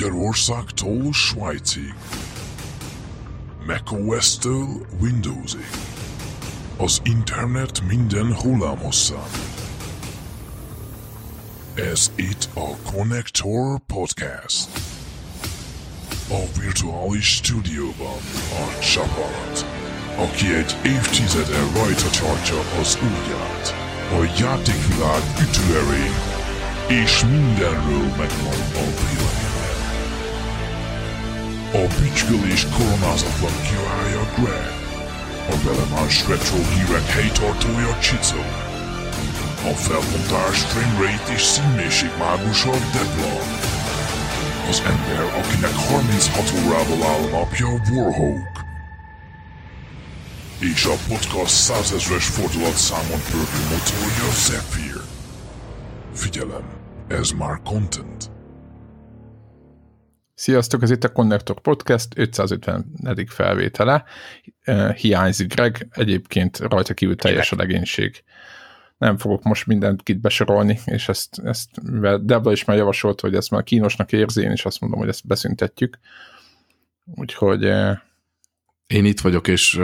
Magyarországtól Svájcig, macOS-től Windowsig, az internet minden hullámosszán. Ez itt a Connector Podcast. A virtuális stúdióban a csapat, aki egy évtizede rajta tartja az ujját, a játékvilág ütőerén, és mindenről megvan a véleménye. A bütyköl és koronázatlan királya Greg, a velemás retro hírek helytartója Csicó, a felbontás, framerate és színmélység mágusa Debla, az ember, akinek 36 órával áll a napja Warhawk, és a podcast százezres fordulatszámon pörgő motorja Zephyr. Figyelem, ez már content. Sziasztok, ez itt a Connector Podcast 550. felvétele. Eh, Hiányzik Greg, egyébként rajta kívül teljes a legénység. Nem fogok most mindent itt besorolni, és ezt, ezt mivel Debla is már javasolt, hogy ezt már kínosnak érzi, én is azt mondom, hogy ezt beszüntetjük. Úgyhogy eh, Én itt vagyok, és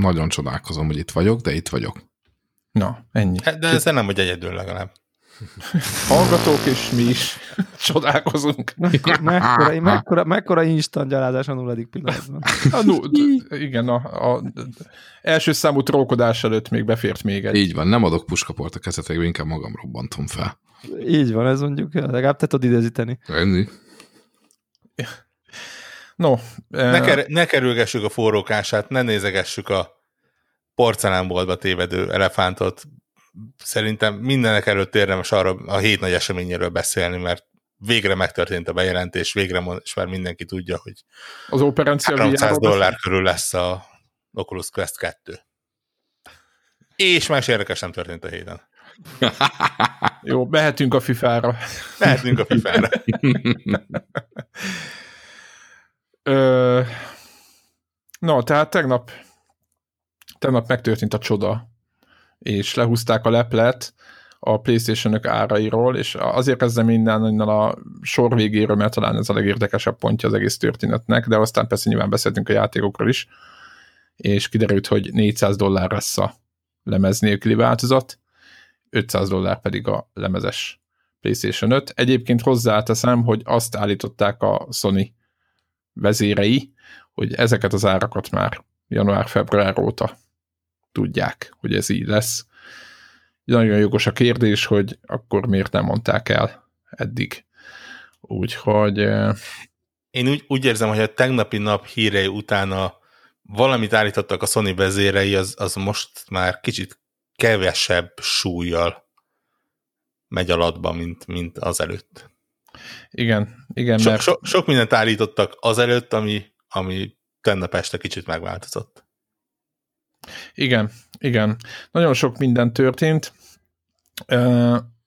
nagyon csodálkozom, hogy itt vagyok, de itt vagyok. na, ennyi. De ezzel nem vagy egyedül legalább. Hallgatók és mi is csodálkozunk. Mekkora, mekkora, mekkora, mekkora instant gyalázás a nulladik pillanatban. A, nu, igen, a, a, első számú trókodás előtt még befért még egy. Így van, nem adok puskaport a kezetekbe, inkább magam robbantom fel. Így van, ez mondjuk, legalább te tudod idezíteni. Enni? No, Ne, eh, ker- ne kerülgessük a forrókását, ne nézegessük a porcelánboltba tévedő elefántot. Szerintem mindenek előtt érdemes arra a hét nagy eseményéről beszélni, mert végre megtörtént a bejelentés, végre és már mindenki tudja, hogy az operencia 300 VR-ról dollár körül lesz a Oculus Quest 2. És más érdekes nem történt a héten. Jó, mehetünk a FIFA-ra. Mehetünk a FIFA-ra. Ö, no, tehát tegnap, tegnap megtörtént a csoda, és lehúzták a leplet a playstation árairól, és azért kezdem innen, innen a sor végéről, mert talán ez a legérdekesebb pontja az egész történetnek, de aztán persze nyilván beszéltünk a játékokról is, és kiderült, hogy 400 dollár lesz a lemez nélküli változat, 500 dollár pedig a lemezes PlayStation 5. Egyébként hozzáteszem, hogy azt állították a Sony vezérei, hogy ezeket az árakat már január-február óta tudják, hogy ez így lesz. Nagyon jogos a kérdés, hogy akkor miért nem mondták el eddig. Úgyhogy Én úgy, úgy érzem, hogy a tegnapi nap hírei utána valamit állítottak a Sony vezérei, az, az most már kicsit kevesebb súlyjal megy alatba, mint, mint az előtt. igen, igen, So, mert so, sok mindent állítottak azelőtt, ami, ami tegnap este kicsit megváltozott. Igen, igen. Nagyon sok minden történt.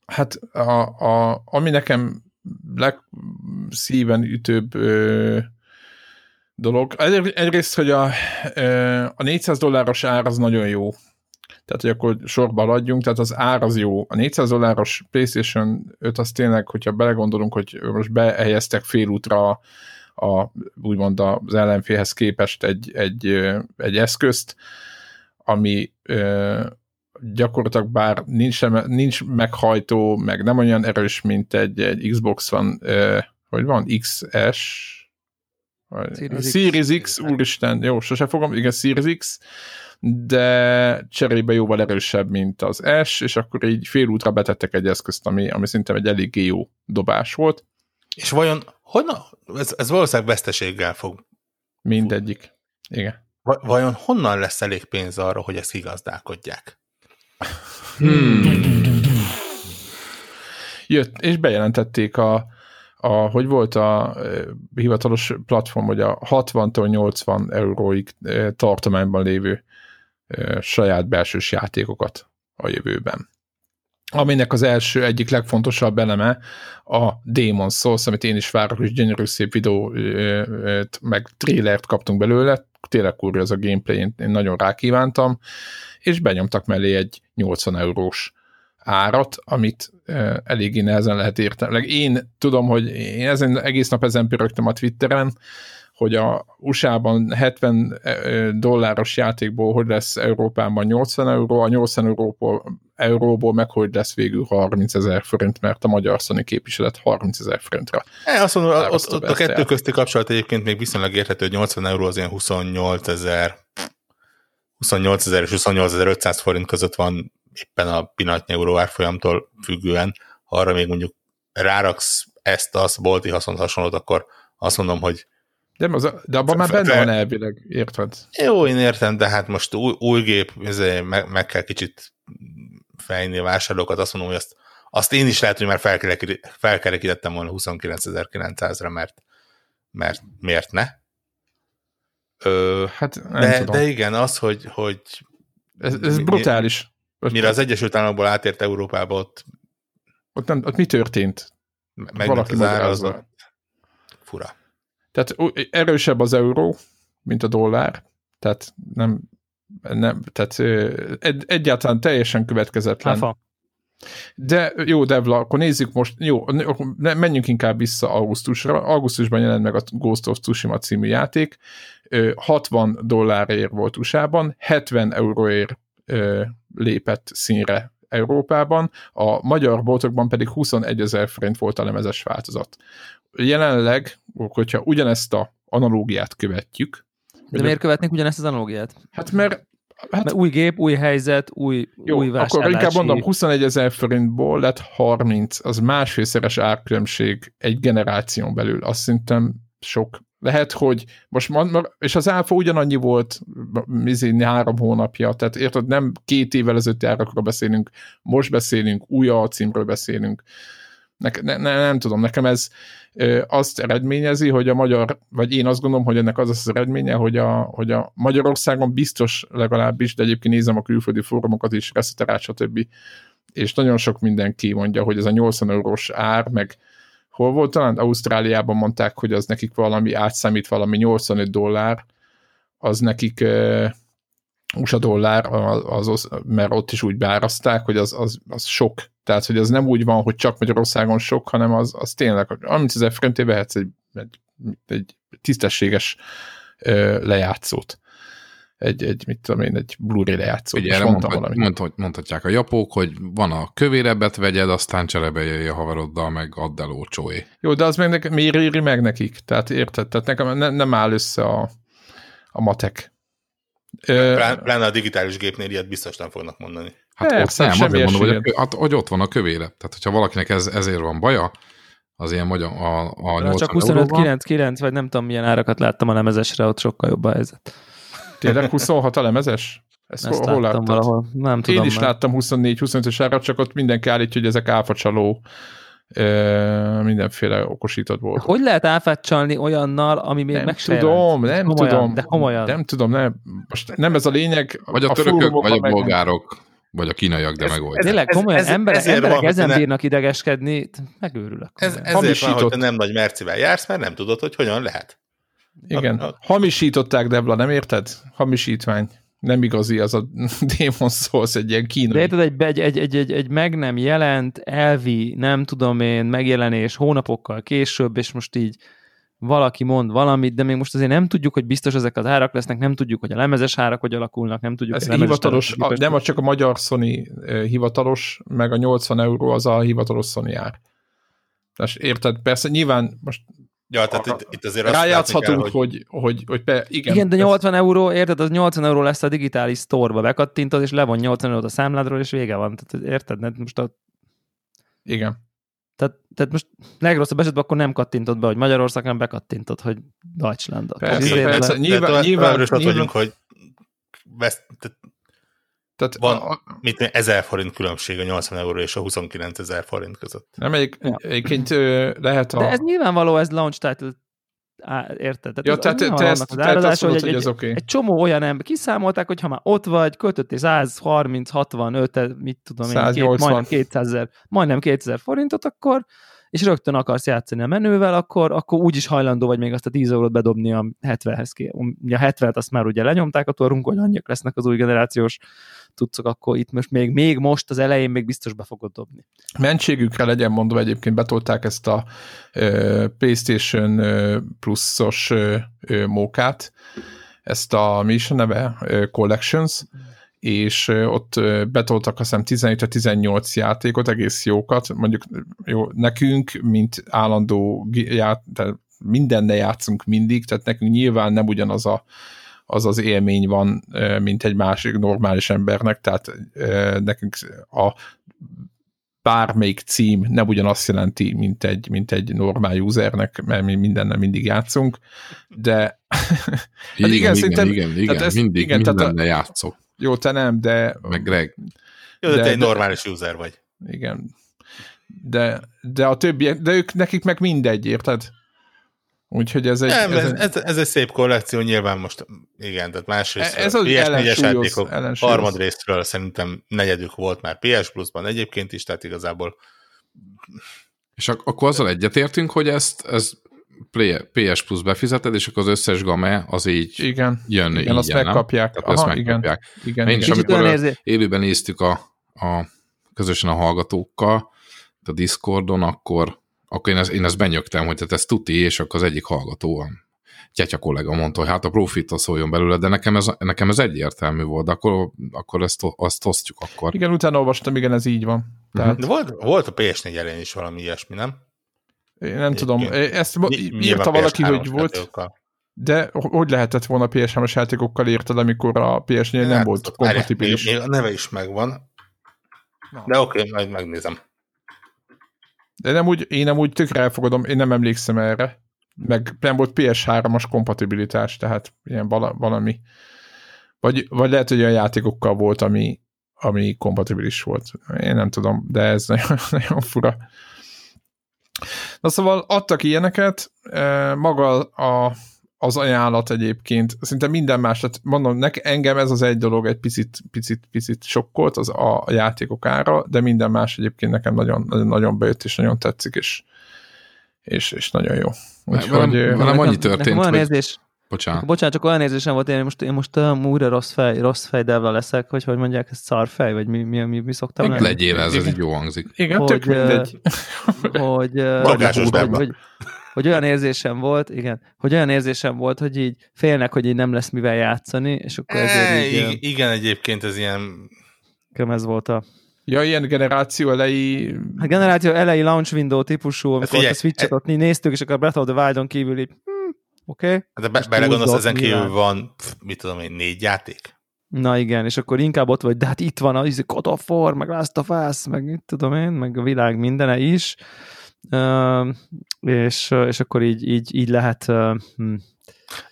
Hát a, a, ami nekem legszíven ütőbb dolog, egy- egyrészt, hogy a, uh, a 400 dolláros ár az nagyon jó. Tehát, hogy akkor sorba haladjunk, tehát az ár az jó. A 400 dolláros PlayStation 5 az tényleg, hogyha belegondolunk, hogy most behelyeztek félútra a, a, úgymond az ellenfélhez képest egy, egy, ö, egy eszközt, ami ö, gyakorlatilag bár nincs, nincs meghajtó, meg nem olyan erős, mint egy, egy Xbox van, ö, hogy van, XS, vagy- Series X. X, úristen, jó, sose fogom, igen, Series X, de cserébe jóval erősebb, mint az S, és akkor így félútra betettek egy eszközt, ami, ami szerintem egy eléggé jó dobás volt, És vajon honnan, ez, ez valószínűleg veszteséggel fog, mindegyik. Igen. Va- vajon honnan lesz elég pénz arra, hogy ezt kigazdálkodják? Hmm. jött, és bejelentették a, a hogy volt a hivatalos platform, hogy a 60-tól 80 euróig e, tartományban lévő e, saját belsős játékokat a jövőben. Aminek az első egyik legfontosabb eleme a Demon Souls, amit én is várok, és gyönyörű szép videó, e, meg trailert kaptunk belőle, tényleg kurva az a gameplay, én, nagyon rákívántam, és benyomtak mellé egy 80 eurós árat, amit ö, eléggé nehezen lehet értelme. Én tudom, hogy én ezen egész nap ezen pörögtem a Twitteren, hogy a USA-ban 70 ö, dolláros játékból hogy lesz Európában 80 euró, a 80 euróból, euróból meg hogy lesz végül 30 ezer forint, mert a magyar Sony képviselet 30 ezer forintra. E, azt mondom, ott, Árasztó ott a kettő közti kapcsolat egyébként még viszonylag érthető, hogy 80 euró az ilyen 28 ezer 28 ezer és 28 500 forint között van éppen a pillanatnyi euró árfolyamtól függően. Ha arra még mondjuk ráraksz ezt, azt, bolti haszont hasonlót, akkor azt mondom, hogy De, az, de abban már benne van elvileg, érted? jó, én értem, de hát most új, új gép, ezért meg, meg kell kicsit fejni a vásárlókat, azt mondom, hogy azt, azt én is lehet, hogy már felkerek- felkerekítettem volna 29.900-ra, mert, mert miért ne? Ö, Hát nem de, tudom. de igen, az, hogy, hogy ez, ez mi- brutális. Mire az Egyesült Államokból átért Európába, ott ott, nem, ott mi történt? megment Valaki az ára, az a fura. Tehát erősebb az euró, mint a dollár, tehát nem, nem tehát egy, egyáltalán teljesen következetlen. Áfa. De jó, Devla, akkor nézzük most, jó, menjünk inkább vissza augusztusra. Augusztusban jelent meg a Ghost of Tsushima című játék, Ö, 60 dollárért volt USA-ban, 70 euróért lépett színre Európában, a magyar boltokban pedig 21 ezer forint volt a lemezes változat. Jelenleg, hogyha ugyanezt a analógiát követjük, De miért követnék ugyanezt az analógiát? hát mert hát Mert új gép, új helyzet, új, Jó, új akkor vásárlási... inkább mondom, 21 ezer forintból lett 30, az másfélszeres árkülönbség egy generáción belül. Azt szerintem sok. Lehet, hogy most, és az áfa ugyanannyi volt mizé, három hónapja, tehát érted, nem két évvel ezelőtti árakról beszélünk, most beszélünk, új alcímről beszélünk. Ne, ne, ne, nem tudom, nekem ez ö, azt eredményezi, hogy a magyar, vagy én azt gondolom, hogy ennek az az eredménye, hogy a, hogy a Magyarországon biztos legalábbis, de egyébként nézem a külföldi fórumokat is, Reszeterát, stb. És nagyon sok mindenki mondja, hogy ez a 80 eurós ár, meg hol volt talán? Ausztráliában mondták, hogy az nekik valami átszámít valami 85 dollár, az nekik uh, USA dollár, az, az, mert ott is úgy beárazták, hogy az, az, az sok. Tehát, hogy az nem úgy van, hogy csak Magyarországon sok, hanem az, az tényleg, 30 ezer forintért vehetsz egy, egy, egy tisztességes ö, lejátszót. Egy, egy, mit tudom én, egy Blu-ray lejátszót. Ugye erre mondhat, valamit. mondhat, mondhatják a japók, hogy van a kövérebbet vegyed, aztán cserébe jöjj a haveroddal, meg add el olcsóé. Jó, de az meg nekem, miért éri meg nekik? Tehát érted? Tehát nekem ne, nem áll össze a, a matek. Pláne a digitális gépnél ilyet biztos nem fognak mondani. Hát Persze, ott nem, semmi azért mondom, hogy, a, hát, hogy ott van a kövére. Tehát, hogyha valakinek ez, ezért van baja, az ilyen magyar, a, a 80 Csak euróval, 25-9-9, vagy nem tudom milyen árakat láttam a lemezesre, ott sokkal jobb a helyzet. tényleg 26 a lemezes? Ezt, Ezt hol, hol láttam láttad? valahol. Nem tudom Én is már. láttam 24-25-ös árat, csak ott mindenki állítja, hogy ezek áfacsaló mindenféle okosított volt. Hogy lehet áfát csalni olyannal, ami még Nem meg se tudom, jelent? nem komolyan, tudom. De komolyan. Nem tudom, nem, most nem ez a lényeg. vagy a, törökök, fórumokon vagy a meg- bolgárok, vagy a kínaiak, de Ez- megoldják. Tényleg Ez- komolyan, ez- emberek, ezért emberek van, hogy ezen ne- bírnak idegeskedni, megőrülök. Ez, ezért van, Hamisított. hogy te nem nagy mercivel jársz, mert nem tudod, hogy hogyan lehet. Igen. A- a- Hamisították, Debla, nem érted? Hamisítvány. Nem igazi az a Demon Souls, egy ilyen De kínai. érted, egy, egy, egy, egy, egy, egy meg nem jelent, elvi, nem tudom én, megjelenés hónapokkal később, és most így valaki mond valamit, de még most azért nem tudjuk, hogy biztos ezek az árak lesznek, nem tudjuk, hogy a lemezes árak hogy alakulnak, nem tudjuk. Ez a hivatalos, a, nem csak a magyar Sony hivatalos, meg a 80 euró az a hivatalos Sony ár. Érted? Persze nyilván most Ja, tehát itt, itt azért rájátszhatunk, kell, hogy, hogy, hogy be, igen. Igen, de ez- 80 euró, érted, az 80 euró lesz a digitális sztorba, bekattintod, és levon 80 eurót a számládról, és vége van. Tehát, érted? Ne- Most a, Igen. tehát, tehát most legrosszabb esetben akkor nem kattintod be, hogy Magyarország, hanem bekattintod, hogy Deutschland. Persze, persze. le- Nyilván- nyilván, nyilván- nyilván- vagyunk, hogy vesz, tehát Tehát Van- a, a, mit, 1000 forint különbség a 80 euró és a 29 ezer forint között. nem egy, Ja. egyébként lehet a... De ez nyilvánvaló, ez launch title, á, érted? Tehát ja, ez- tehát te, ezt, az te, te azt mondod, hogy hogy egy, ez oké. egy csomó olyan ember, kiszámolták, hogy ha már ott vagy, kötöttél 130, 65, mit tudom én, két, 180. majdnem 200 ezer, majdnem 2000 forintot, akkor és rögtön akarsz játszani a menővel, akkor, akkor úgyis hajlandó vagy még azt a 10 eurót bedobni a 70-hez. ki- A 70-et azt már ugye lenyomták a torunk, hogy annyiak lesznek az új generációs tudszok, akkor itt most még, még most az elején még biztos be fogod dobni. Mentségükre legyen mondva, egyébként betolták ezt a ö, PlayStation ö, pluszos ö, ö, mókát, ezt a, mi is a neve? Ö, Collections, és ott betoltak azt hiszem 17-18 játékot, egész jókat, mondjuk jó, nekünk, mint állandó ját, mindenne játszunk mindig, tehát nekünk nyilván nem ugyanaz a az az élmény van, mint egy másik normális embernek, tehát nekünk a bármelyik cím nem ugyanazt jelenti, mint egy, mint egy normál usernek, mert mi mindennel mindig játszunk, de igen, igen, igen, szerintem- igen, igen, tehát ez- mindig, igen, igen, tehát a- játszok. Jó, te nem, de Meg Greg. Jó, de, De- te egy de- normális user vagy. igen. De, de a többiek, de ők, nekik meg mindegy, érted? Úgyhogy ez egy... Nem, ez, egy- ez, ez, egy szép kollekció, nyilván most igen, tehát másrészt Ez az PS4-es ellensúlyoz- játékok harmadrésztről szerintem negyedük volt már PS Plus-ban egyébként is, tehát igazából És ak- akkor azzal egyetértünk, hogy ezt, ez PS Plus befizeted, és akkor az összes game az így igen, jön igen, ingyen, azt nem? megkapják. Tehát ezt Aha, igen, megkapják. igen, Én is, igen. Amikor érzé- élőben néztük a, a közösen a hallgatókkal, a Discordon, akkor, akkor én, ezt, én ezt benyögtem, hogy tehát ez tuti, és akkor az egyik hallgató, a Tyetya kollega mondta, hogy hát a profit szóljon belőle, de nekem ez, nekem ez egyértelmű volt, de akkor, akkor ezt, azt osztjuk akkor. Igen, utána olvastam, igen, ez így van. Tehát De volt, volt a PS4 elején is valami ilyesmi, nem? Én nem tudom, Egyébként. ezt mo- Ny- írta valaki, PS3-as hogy volt, de hogy lehetett volna PS3-as játékokkal érted, amikor a PS4 nem Hát, volt kompatibilis? Még, a neve is megvan. De oké, okay, majd megnézem. De nem úgy, én nem úgy tökre elfogadom, én nem emlékszem erre. Meg nem volt PS3-as kompatibilitás, tehát ilyen vala, valami. Vagy, vagy lehet, hogy olyan játékokkal volt, ami, ami kompatibilis volt. Én nem tudom, de ez nagyon, nagyon fura. Na szóval adtak ilyeneket, maga a, az ajánlat egyébként, szinte minden más, tehát mondom, nek, engem ez az egy dolog egy picit, picit, picit sokkolt, az a, a játékok ára, de minden más egyébként nekem nagyon, nagyon, nagyon bejött, és nagyon tetszik, és, és, és nagyon jó. Velem- ö, velem Nekem- annyi nekem történt, olyan hogy- érzés, Bocsánat. bocsánat, csak olyan érzésem volt, én most, én most um, újra rossz fej, rossz fej devla leszek, hogy hogy mondják, ez szarfej, vagy mi, mi, mi, mi szoktam lenni? Legyél ez, ez így jó hangzik. igen, hogy, tök mindegy. hogy, hogy, hogy, hogy olyan érzésem volt, igen, hogy olyan érzésem volt, hogy így félnek, hogy így nem lesz mivel játszani, és akkor ezért E, így, ig- igen, egyébként ez ilyen nekem ez volt a Ja, ilyen generáció elejé... a generáció elejé launch window típusú, amikor figyelj, a Switch-et ott mi néztük, és akkor a Breath of the Wild-on kívül így, oké, okay. de be, belegondolsz, ezen kívül nyilván. van, pff, mit tudom én, négy játék? Na igen, és akkor inkább ott vagy, de hát itt van a izé, God of War, meg Last of Us, meg mit tudom én, meg a világ mindene is, uh, és, és akkor így, így, így lehet uh, hm,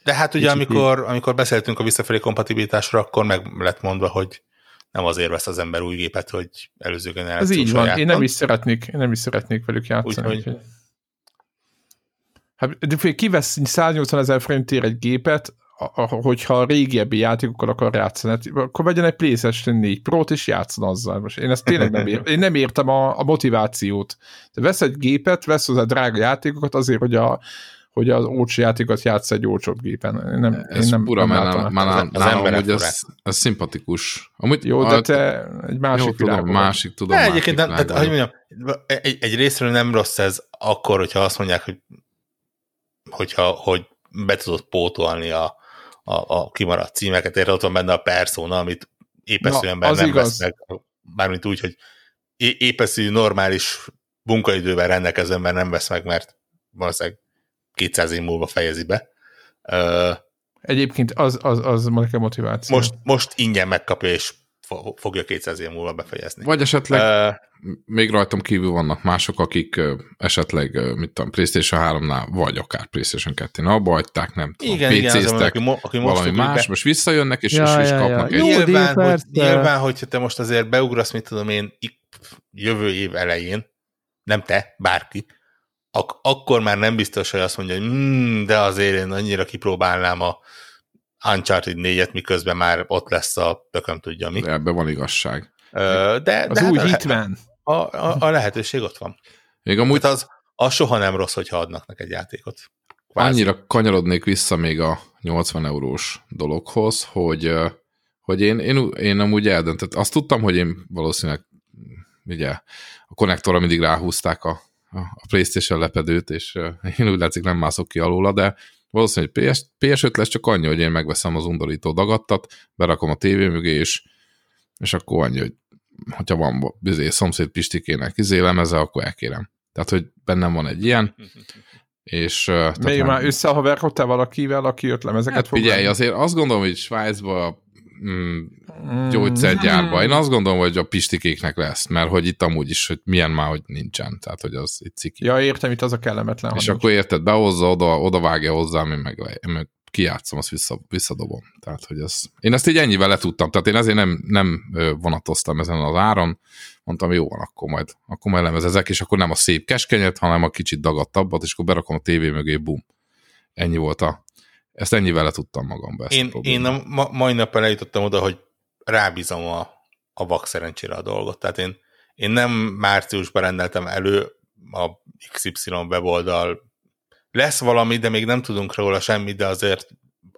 De hát ugye, Kicsit amikor, amikor beszéltünk a visszafelé kompatibilitásra, akkor meg lett mondva, hogy nem azért vesz az ember új gépet, hogy előző Ez generáció így van, én nem is szeretnék, én nem is szeretnék velük játszani. Úgyhogy- Úgyhogy... Hát, kivesz 180 ezer forintért egy gépet, a- a- hogyha a régebbi játékokkal akar játszani, hát akkor vegyen egy PlayStation 4 Pro-t és játszon azzal. Most én ezt tényleg nem értem. Én nem értem a, a motivációt. De vesz egy gépet, vesz hozzá drága játékokat azért, hogy a hogy az olcsó játékot játsz egy olcsóbb gépen. Én nem, Ez én nem, nálam, ezt. már nálam, Az nálam emberek amúgy ez, ez szimpatikus. Amúgy, Jó, de te egy másik jó, tudom, vagy. másik, tudom. De másik egyébként, nem, tehát, hogy mondjam, egy, egy részről nem rossz ez akkor, hogyha azt mondják, hogy hogyha, hogy be tudod pótolni a, a, a kimaradt címeket, érted, ott van benne a persona, amit épeszű ember nem igaz. vesz meg, bármint úgy, hogy épeszű, normális munkaidővel rendelkező ember nem vesz meg, mert valószínűleg 200 év múlva fejezi be. Egyébként az, az, az nekem motiváció. most, most ingyen megkapja, és fogja 200 év múlva befejezni. Vagy esetleg Ö, még rajtam kívül vannak mások, akik esetleg, ö, mit tudom, PlayStation 3-nál, vagy akár PlayStation 2-nél abba hagyták, nem tudom, igen, igen, aki, PC-ztek, mo- aki most valami más, be. most visszajönnek, és, Ja, és, és ja, kapnak ja. egy... Jó, díj, nyilván, hogy, persze. nyilván, hogyha te most azért beugrasz, mit tudom én, jövő év elején, nem te, bárki, ak- akkor már nem biztos, hogy azt mondja, hogy mm, de azért én annyira kipróbálnám a Uncharted 4-et, miközben már ott lesz a tököm tudja mi. Ebben van igazság. Ö, De, Az de új hát a- Hitman. A, a, a lehetőség ott van. Még amúgy Tehát az, az soha nem rossz, hogyha adnak neked játékot. Kvázi. Annyira kanyarodnék vissza még a 80 eurós dologhoz, hogy, hogy én, én, én amúgy eldöntött. Azt tudtam, hogy én valószínűleg ugye a konnektorra mindig ráhúzták a, a PlayStation lepedőt, és én úgy látszik nem mászok ki alóla, de valószínűleg PS, PS5 lesz csak annyi, hogy én megveszem az undorító dagattat, berakom a tévé mögé, és, és akkor annyi, hogy hogyha van bizé, szomszéd Pistikének izé lemeze, akkor elkérem. Tehát, hogy bennem van egy ilyen, és... Még már összehaverkodtál valakivel, aki jött lemezeket hát, Figyelj, azért azt gondolom, hogy Svájcban mm, gyógyszergyárba. Én azt gondolom, hogy a pistikéknek lesz, mert hogy itt amúgy is, hogy milyen már, hogy nincsen. Tehát, hogy az itt ciki. Ja, értem, itt az a kellemetlen. És akkor érted, behozza, oda, oda vágja hozzám, én meg, én meg kijátszom, azt vissza, visszadobom. Tehát, hogy ez... Én ezt így ennyivel letudtam, tehát én azért nem, nem vonatoztam ezen az áron, mondtam, jó van, akkor majd, akkor majd lemezezek, és akkor nem a szép keskenyet, hanem a kicsit dagadtabbat, és akkor berakom a tévé mögé, bum. Ennyi volt a... Ezt ennyivel letudtam magamba. Ezt én, a én a ma, mai nap eljutottam oda, hogy rábízom a, a vak szerencsére a dolgot. Tehát én, én nem márciusban rendeltem elő a XY weboldal lesz valami, de még nem tudunk róla semmit, de azért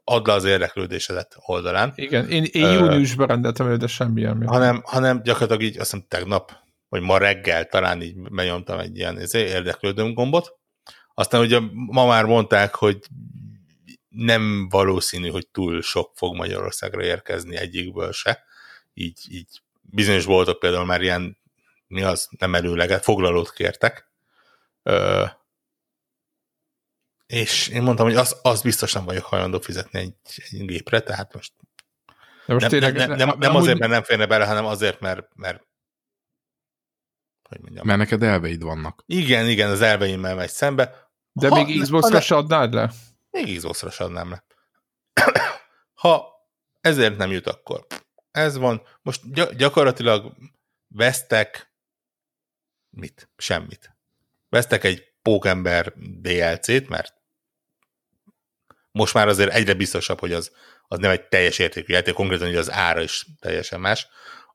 add le az érdeklődésedet oldalán. Igen, én, én júniusban rendeltem elő, de semmi élmény. Hanem, hanem gyakorlatilag így azt hiszem tegnap, vagy ma reggel talán így benyomtam egy ilyen izé, érdeklődőm gombot. Aztán ugye ma már mondták, hogy nem valószínű, hogy túl sok fog Magyarországra érkezni egyikből se. Így, így bizonyos boltok például már ilyen, mi az, nem előleget, foglalót kértek. Ö, és én mondtam, hogy az, az biztos nem vagyok hajlandó fizetni egy, egy gépre, tehát most, De most nem, tényleg, nem, nem, nem, nem azért, mert nem férne bele, hanem azért, mert, mert hogy mondjam. Mert neked elveid vannak. Igen, igen, az elveimmel megy szembe. De ha, még Xbox-ra se adnád le? Még Xbox-ra se adnám le. ha ezért nem jut, akkor ez van. Most gyakorlatilag vesztek mit? Semmit. Vesztek egy Pókember DLC-t, mert most már azért egyre biztosabb, hogy az, az nem egy teljes értékű játék, konkrétan hogy az ára is teljesen más.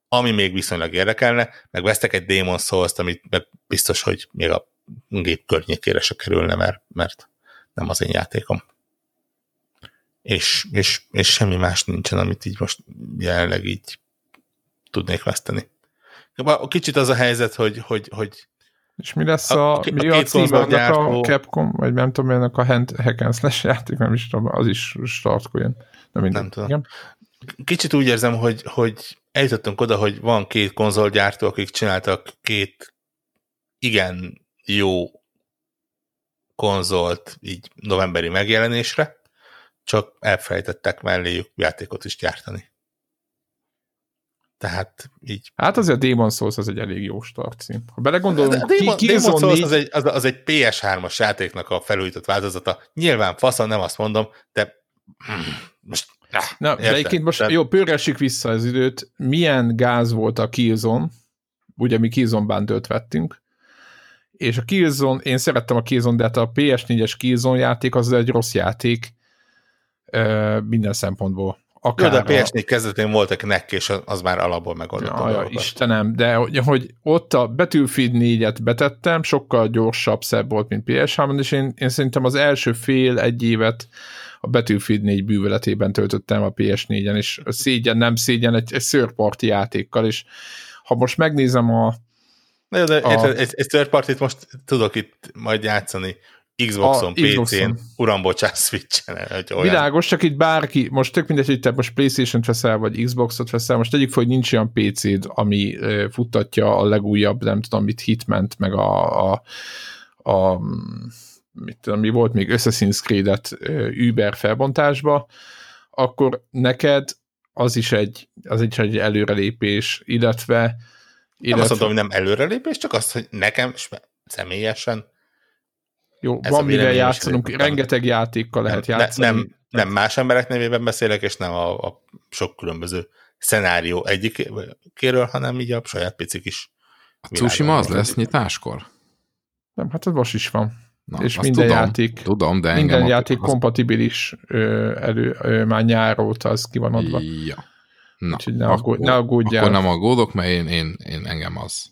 Ami még viszonylag érdekelne, meg vesztek egy Demon souls amit meg biztos, hogy még a gép környékére se kerülne, mert, mert nem az én játékom. És, és, és semmi más nincsen, amit így most jelenleg így tudnék veszteni. Kicsit az a helyzet, hogy, hogy, hogy és mi lesz a, a mi a, a címe a Capcom, vagy nem tudom, ennek a hack and slash játék, nem is tudom, az is startkoljon. Nem, nem tudom. Igen. Kicsit úgy érzem, hogy, hogy eljutottunk oda, hogy van két konzolgyártó, akik csináltak két igen jó konzolt így novemberi megjelenésre, csak elfelejtettek melléjük játékot is gyártani. Tehát így... Hát azért a Demon Souls az egy elég jó start cím. Ha belegondolunk, a Demon, ki, Demon Souls az egy, az, az egy PS3-as játéknak a felújított változata. Nyilván faszon, nem azt mondom, de most Na, de egyébként most Tehát... jó, pörgessük vissza az időt. Milyen gáz volt a Killzone? Ugye mi Killzone bundle vettünk, és a Killzone, én szerettem a Killzone, de hát a PS4-es Killzone játék az egy rossz játék minden szempontból. Akár Jó, de a PS4 kezdetén voltak nek, és az már alapból megoldott. Ja, Istenem, de hogy, hogy ott a Battlefield 4-et betettem, sokkal gyorsabb, szebb volt, mint PS3, és én, én szerintem az első fél, egy évet a Battlefield 4 bűvöletében töltöttem a PS4-en, és szégyen, nem szégyen, egy, egy szörparti játékkal, és ha most megnézem a... Na, de a, egy, egy third party most tudok itt majd játszani Xboxon, PC-n, uram, bocsánat, Switch-en. Világos, csak itt bárki, most tök mindegy, hogy te most Playstation-t veszel, vagy Xboxot veszel, most tegyük fel, hogy nincs olyan PC-d, ami futtatja a legújabb, nem tudom mit, Hitment, meg a, a, a mit tudom, mi volt még Assassin's Creed-et Uber felbontásba, akkor neked az is egy, az is egy előrelépés, illetve, illetve... Nem azt mondom, hogy nem előrelépés, csak azt, hogy nekem személyesen jó, Ez van mivel játszanunk, nem, rengeteg játékkal lehet nem, játszani. Nem, nem más emberek nevében beszélek, és nem a, a sok különböző szenárió egyikéről, hanem így a saját picik is. A Tsushima az lesz nyitáskor? Nem, hát ez most is van. Na, és minden tudom, játék, tudom, de minden játék az... kompatibilis ö, elő, ö, már nyár óta az ki van adva. Ja. Na, Úgyhogy ne, akkor, ne aggódjál. Akkor nem aggódok, mert én, én, én engem az.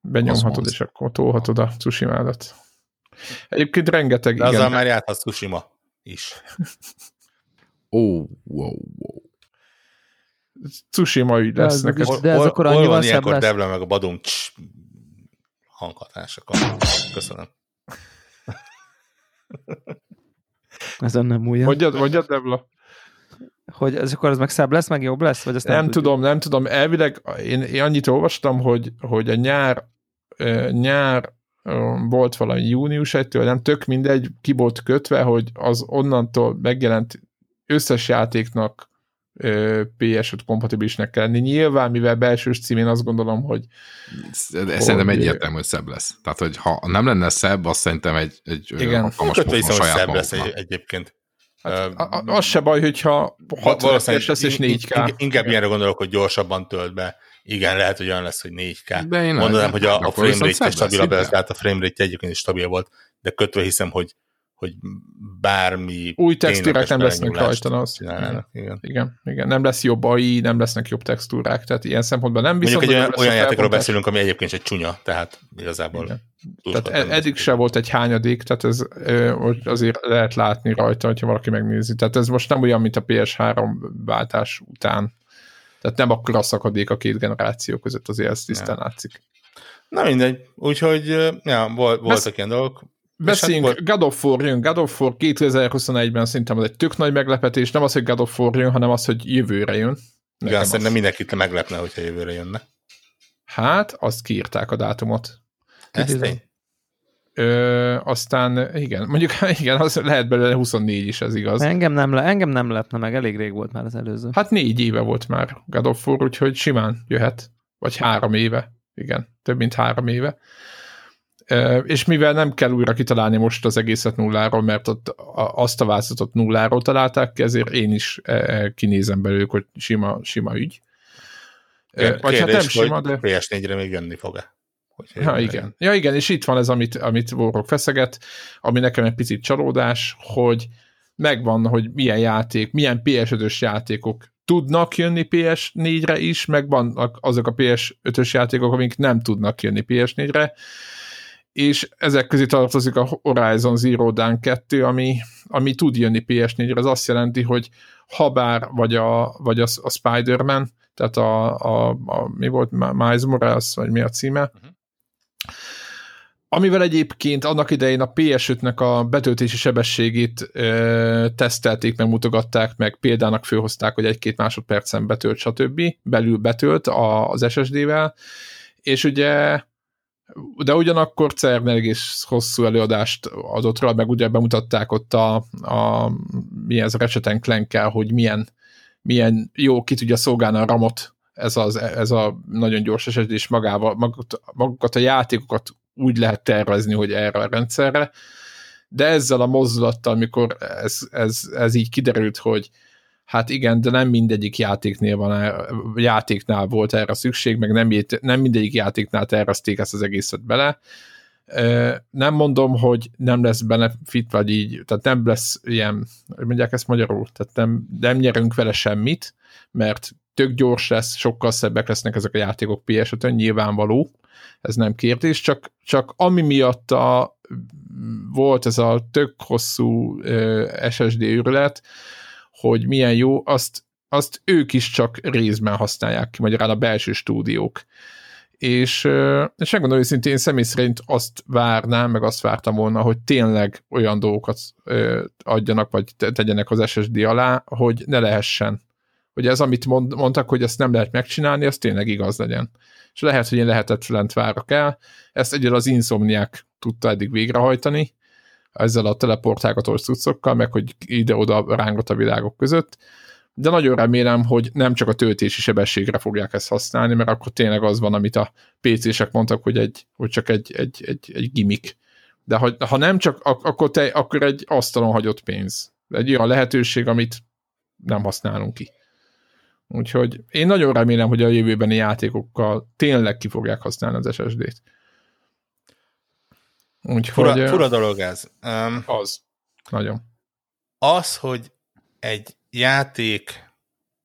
Benyomhatod, az és akkor tolhatod a Tsushimádat. Egyébként rengeteg, De azzal igen. már járhat Tsushima is. Ó, oh, wow, wow. Tsushima ügy lesz De ez- neked. De ez hol, akkor annyival szebb ilyenkor lesz? Debla meg a badum hanghatásokon? Köszönöm. Ezen nem múlja. Hogy, Mondjad, mondjad, Debla? Hogy ez akkor az meg szebb lesz, meg jobb lesz? Vagy azt Nem, nem, tudom, nem tudom. Elvileg én, én annyit olvastam, hogy, hogy a nyár, nyár volt valami június 1-től, nem tök mindegy, ki volt kötve, hogy az onnantól megjelent összes játéknak ö, PS5 kompatibilisnek kell lenni. Nyilván, mivel belsős címén azt gondolom, hogy De Szerintem egyértelmű, hogy szebb lesz. Tehát, hogy ha nem lenne szebb, azt szerintem egy, egy Igen. Kötve pofon hogy saját szebb lesz egy, egyébként. Hát, Ö, a, az se baj, hogyha 60 FPS lesz és 4K. Inkább, inkább ilyenre gondolok, hogy gyorsabban tölt be. Igen, lehet, hogy olyan lesz, hogy 4K. De én Mondanám, hogy a, a akkor viszont frame szebb rate lesz, stabilabb lesz, tehát a frame rate egyébként is stabil volt, de kötve hiszem, hogy, hogy bármi Új textúrák nem lesznek rajta, az. csinálnának. Igen. Igen, igen, nem lesz jobb AI, nem lesznek jobb textúrák, tehát ilyen szempontból nem Mondjuk viszont egy olyan, olyan játékról beszélünk, ami egyébként egy csúnya, tehát igazából Igen. Tehát e- eddig se volt egy hányadék, tehát ez azért lehet látni rajta, hogyha valaki megnézi. Tehát ez most nem olyan, mint a PS3 váltás után. Tehát nem akkora szakadék a két generáció között, azért ez tisztán látszik. Na mindegy, úgyhogy ja, vol, voltak Besz- ilyen dolgok. Beszéljünk, hát God of War jön. God of War 2021-ben szerintem az egy tök nagy meglepetés. Nem az, hogy God of War jön, hanem az, hogy jövőre jön. Igen, Nekem szerintem az. mindenkit meglepne, hogyha jövőre jönne. Hát, azt kiírták a dátumot. Ez Bizony. tény. Ö, aztán igen, mondjuk igen, az lehet belőle 24 is, ez igaz. Engem nem, le, engem nem lepne meg, elég rég volt már az előző. Hát négy éve volt már God of War, úgyhogy simán jöhet. Vagy három éve. Igen, több mint három éve. És mivel nem kell újra kitalálni most az egészet nulláról, mert ott azt a változatot nulláról találták ki, ezért én is kinézem belőlük, hogy sima, sima ügy. Kérdés, Vagy hát nem sima, hogy de... PS4-re még jönni fog-e? Hogyha Ja, igen. Ja, igen, és itt van ez, amit, amit Vorok feszeget, ami nekem egy picit csalódás, hogy megvan, hogy milyen játék, milyen PS5-ös játékok tudnak jönni PS4-re is, meg vannak azok a PS5-ös játékok, amik nem tudnak jönni PS4-re, és ezek közé tartozik a Horizon Zero Dawn 2, ami, ami tud jönni PS4-re, az azt jelenti, hogy habár vagy a, vagy a, a Spider-Man, tehát a, a, a mi volt, Miles Morales, vagy mi a címe, amivel egyébként annak idején a PS5-nek a betöltési sebességét ö, tesztelték, meg mutogatták, meg példának főhozták, hogy egy-két másodpercen betölt, stb. Belül betölt a, az SSD-vel, és ugye de ugyanakkor CERN egész hosszú előadást adott rá, meg ugye bemutatták ott a, a mi ez a Ratchet clank hogy milyen, milyen jó ki tudja szolgálni a ramot ez, az, ez a nagyon gyors SSD, és magával, magukat, magukat a játékokat úgy lehet tervezni, hogy erre a rendszerre, de ezzel a mozdulattal, amikor ez, ez, ez így kiderült, hogy hát igen, de nem mindegyik játéknél van, játéknál volt erre szükség, meg nem, nem mindegyik játéknál tervezték ezt az egészet bele. Nem mondom, hogy nem lesz benefit, vagy így, tehát nem lesz ilyen, hogy mondják ezt magyarul, tehát nem, nem nyerünk vele semmit, mert tök gyors lesz, sokkal szebbek lesznek ezek a játékok PS5-ön, nyilvánvaló, ez nem kérdés, csak, csak ami miatt a, volt ez a tök hosszú SSD őrület, hogy milyen jó, azt, azt ők is csak részben használják ki, magyarán a belső stúdiók. És, és megmondom őszintén, én személy szerint azt várnám, meg azt vártam volna, hogy tényleg olyan dolgokat adjanak, vagy tegyenek az SSD alá, hogy ne lehessen. Hogy ez, amit mond, mondtak, hogy ezt nem lehet megcsinálni, az tényleg igaz legyen. És lehet, hogy én lehetetlent várok el. Ezt egyedül az Insomniák tudta eddig végrehajtani, ezzel a teleportálgatós cuccokkal, meg hogy ide-oda rángot a világok között, de nagyon remélem, hogy nem csak a töltési sebességre fogják ezt használni, mert akkor tényleg az van, amit a PC-sek mondtak, hogy, egy, hogy csak egy, egy, egy, egy gimmick. De ha, ha nem csak, akkor, te, akkor egy asztalon hagyott pénz. Egy olyan lehetőség, amit nem használunk ki. Úgyhogy én nagyon remélem, hogy a jövőbeni játékokkal tényleg ki fogják használni az SSD-t. Úgyhogy, fura, fura dolog ez. Um, az. Nagyon. Az, hogy egy játék,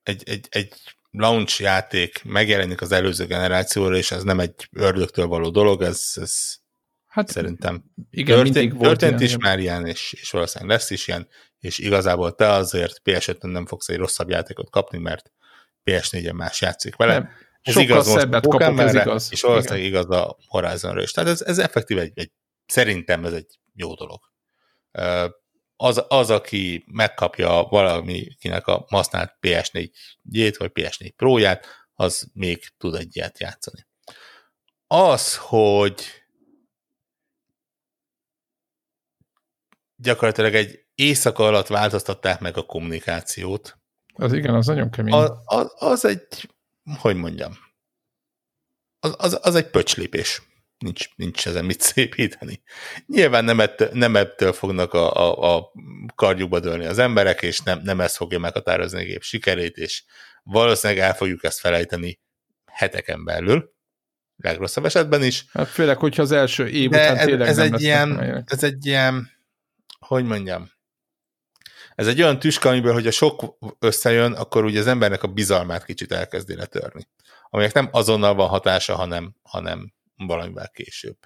egy, egy, egy launch játék megjelenik az előző generációra, és ez nem egy ördögtől való dolog, ez, ez Hát Szerintem igen, történt, volt történt ilyen, is már ilyen, és, és valószínűleg lesz is ilyen, és igazából te azért ps nem fogsz egy rosszabb játékot kapni, mert PS4-en más játszik vele. Nem, ez sokkal igaz most szebbet kapok, ez igaz. És valószínűleg igaz a Horizonra is. Tehát ez, ez effektív egy, egy, szerintem ez egy jó dolog. Az, az, aki megkapja valamikinek a használt PS4-jét, vagy PS4 Pro-ját, az még tud egy ilyet játszani. Az, hogy gyakorlatilag egy éjszaka alatt változtatták meg a kommunikációt, Az igen, az nagyon kemény. az, az, az egy, hogy mondjam, az, az, az egy pöcslépés. Nincs, nincs ezen mit szépíteni. Nyilván nem, ettől, nem ettől fognak a, a, a kardjukba dőlni az emberek, és nem, nem ez fogja meghatározni a gép sikerét, és valószínűleg el fogjuk ezt felejteni heteken belül, legrosszabb esetben is, Hát főleg, hogyha az első év de után ez, tényleg ez, nem egy ilyen, ez egy ilyen, hogy mondjam, ez egy olyan tüska, amiből, hogyha sok összejön, akkor ugye az embernek a bizalmát kicsit elkezdi letörni. Aminek nem azonnal van hatása, hanem, hanem valamivel később.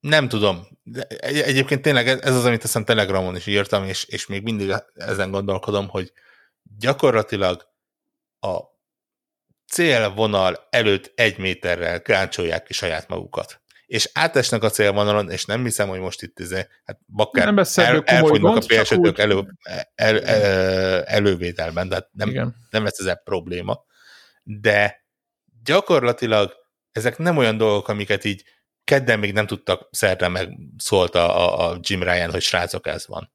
Nem tudom. De egy- egyébként tényleg ez ez az, amit aztán Telegramon is írtam, és, és még mindig ezen gondolkodom, hogy gyakorlatilag a célvonal előtt egy méterrel káncsolják ki saját magukat. És átesnek a célvonalon, és nem hiszem, hogy most itt izé, hát bakker Nem el, elfogynak gond, a ps úgy- elő, el, el, elővételben, tehát nem, Igen. nem lesz ezzel probléma. De gyakorlatilag ezek nem olyan dolgok, amiket így kedden még nem tudtak, szerdán meg szólt a, a, Jim Ryan, hogy srácok, ez van.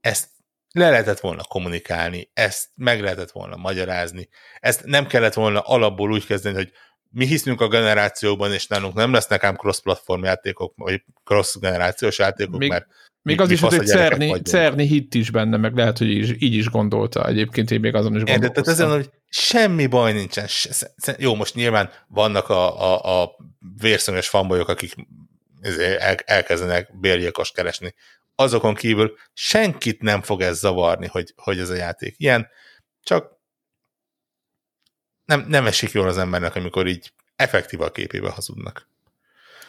Ezt le lehetett volna kommunikálni, ezt meg lehetett volna magyarázni, ezt nem kellett volna alapból úgy kezdeni, hogy mi hiszünk a generációban, és nálunk nem lesznek ám cross-platform játékok, vagy cross-generációs játékok, Még- mert Még mi- az mi is, hogy Cerni. Cerni hitt is benne, meg lehet, hogy így, is- így is gondolta. Egyébként én még azon is Érted? Tehát gondolkoztam. ezen, hogy semmi baj nincsen. Jó, most nyilván vannak a, a, a vérszomjas fanbolyok, akik elkezdenek bérgyilkost keresni. Azokon kívül senkit nem fog ez zavarni, hogy, hogy ez a játék ilyen, csak nem, nem esik jól az embernek, amikor így effektív a képébe hazudnak.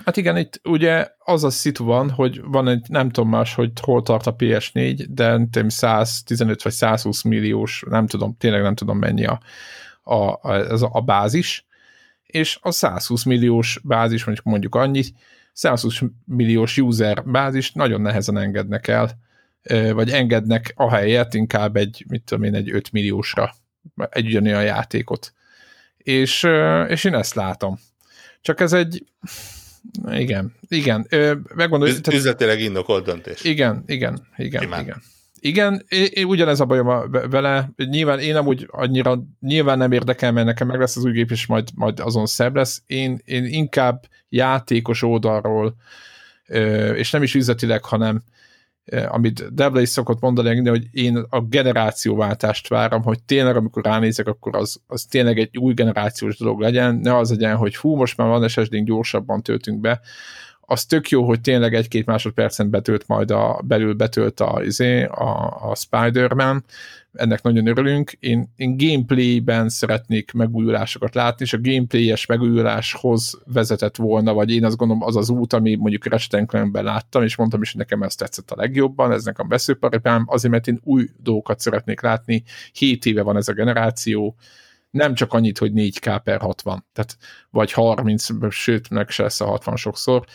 Hát igen, itt ugye az a szitu van, hogy van egy, nem tudom más, hogy hol tart a PS4, de nem tudom, 115 vagy 120 milliós, nem tudom, tényleg nem tudom mennyi a, a, a, ez a, a bázis, és a 120 milliós bázis, mondjuk mondjuk annyit, 120 milliós user bázis nagyon nehezen engednek el, vagy engednek a helyet inkább egy, mit tudom én, egy 5 milliósra egy ugyanolyan játékot. És, és én ezt látom. Csak ez egy, igen, igen. Ö, megmondom, Üz, üzletileg indokolt döntés. igen, igen, igen, Simán. igen. Igen, én, én ugyanez a bajom a- vele, nyilván én amúgy annyira, nyilván nem érdekel, mert nekem meg lesz az új gép, és majd, majd azon szebb lesz. Én, én inkább játékos oldalról, ö, és nem is üzletileg, hanem amit Debla is szokott mondani, hogy én a generációváltást várom, hogy tényleg amikor ránézek, akkor az, az tényleg egy új generációs dolog legyen, ne az legyen, hogy fú, most már van ssd gyorsabban töltünk be, az tök jó, hogy tényleg egy-két másodpercen betölt majd a, belül betölt a, izé, a, a Spider-Man, ennek nagyon örülünk. Én, én gameplayben szeretnék megújulásokat látni, és a gameplayes megújuláshoz vezetett volna, vagy én azt gondolom az az út, ami mondjuk Clankben láttam, és mondtam is, hogy nekem ez tetszett a legjobban, ez nekem veszőparipám, azért, mert én új dolgokat szeretnék látni, 7 éve van ez a generáció, nem csak annyit, hogy 4K per 60, tehát vagy 30, sőt, meg se lesz a 60 sokszor,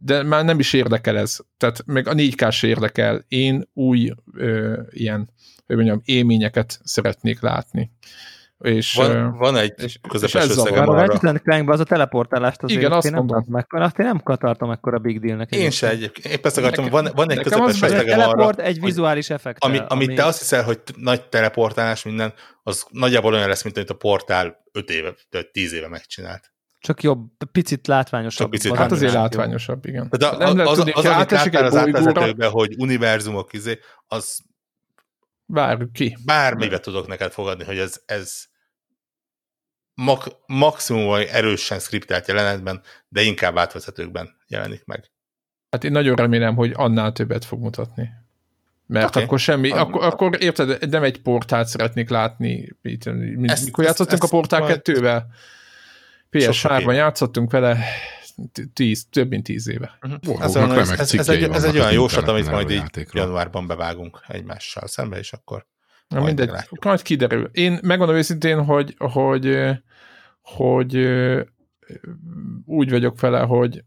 de már nem is érdekel ez. Tehát meg a 4K se érdekel. Én új ö, ilyen, hogy mondjam, élményeket szeretnék látni. És, Van, van egy és- és közepes zavar. összegem Arra. Ratchet Clankben az a teleportálást azért Igen, azt én nem mondom. tartom ekkora, azt én nem tartom ekkora big dealnek. Én se egyébként. Épp ezt akartam, Nekem- van, van egy közepes összegem arra, teleport egy vizuális effekt. ami, amit te azt hiszel, hogy nagy teleportálás minden, az nagyjából olyan lesz, mint amit a portál 5 éve, vagy 10 éve megcsinált. Csak jobb, picit látványosabb. Csak picit Az hát azért látványosabb, igen. De az, nem lehet az, tudni, az, ha amit láttál az bolygóra, átvezetőkben, hogy univerzumok izé, az várjuk ki. bármibe tudok neked fogadni, hogy ez, ez mak, maximum vagy erősen skriptelt jelenetben, de inkább átvezetőkben jelenik meg. Hát én nagyon remélem, hogy annál többet fog mutatni. Mert okay. akkor semmi, Ah. akkor, akkor érted, nem egy portált szeretnék látni. Mikor ezt- játszottunk ezt a portál majd- 2-vel? PS3-ban Sok-sok játszottunk vele, tíz, több mint tíz éve. Mondom, ez, ez, ez, cikkei egy, ez egy olyan az jóslat, amit majd így januárban bevágunk egymással szembe, és akkor Na Majd mindegy, meglátjuk. majd kiderül. Én megmondom őszintén, hogy, hogy, hogy úgy vagyok vele, hogy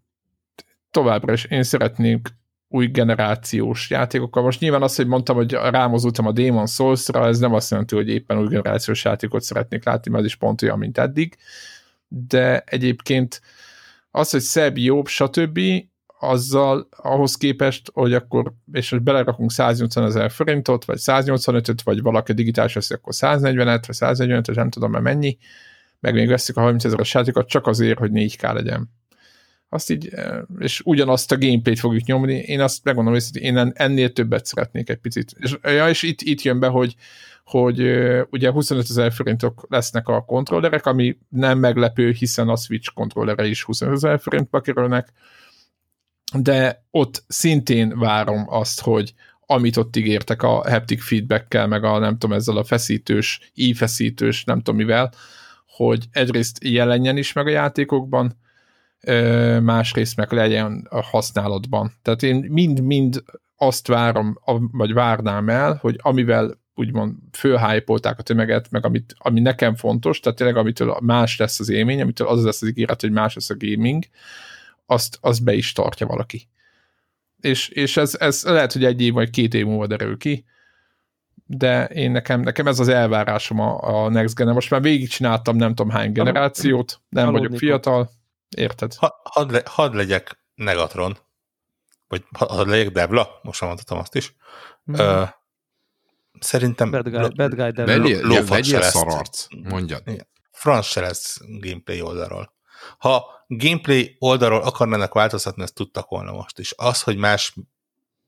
továbbra is én szeretnék új generációs játékokkal. Most nyilván azt, hogy mondtam, hogy rámozultam a Demon Souls-ra, ez nem azt jelenti, hogy éppen új generációs játékot szeretnék látni, mert ez is pont olyan, mint eddig. De egyébként az, hogy szebb, jobb, stb., azzal ahhoz képest, hogy akkor, és most belerakunk 180 ezer forintot, vagy 185-öt, vagy valaki digitális veszi, akkor 140-et, vagy 145 et nem tudom már mennyi, meg még veszik a 30 ezeres játékot csak azért, hogy 4K legyen. Azt így, eh, és ugyanazt a gameplayt fogjuk nyomni, én azt megmondom, hogy én en- ennél többet szeretnék egy picit. És, ja, és itt, itt jön be, hogy, hogy ugye 25 ezer forintok lesznek a kontrollerek, ami nem meglepő, hiszen a Switch kontrollere is 25 ezer forintba kerülnek, de ott szintén várom azt, hogy amit ott ígértek a haptic feedbackkel, meg a nem tudom, ezzel a feszítős, ífeszítős, nem tudom mivel, hogy egyrészt jelenjen is meg a játékokban, másrészt meg legyen a használatban. Tehát én mind-mind azt várom, vagy várnám el, hogy amivel úgymond fölhájpolták a tömeget, meg amit, ami nekem fontos, tehát tényleg amitől más lesz az élmény, amitől az lesz az ígéret, hogy más lesz a gaming, azt, azt be is tartja valaki. És, és ez, ez lehet, hogy egy év vagy két év múlva derül ki, de én nekem, nekem ez az elvárásom a, a Next gen Most már végigcsináltam nem tudom hány generációt, nem Aludni vagyok fiatal, érted? ha, hadd, le, hadd legyek Negatron, vagy ha- hadd legyek Devla, most már mondhatom azt is. Mhm. Ö, szerintem Bad guy, lo- bad guy devil. Vegyél, se vegyél lesz. szararc, mondjad. franc se lesz gameplay oldalról. Ha gameplay oldalról akarnának változtatni, ezt tudtak volna most is. Az, hogy más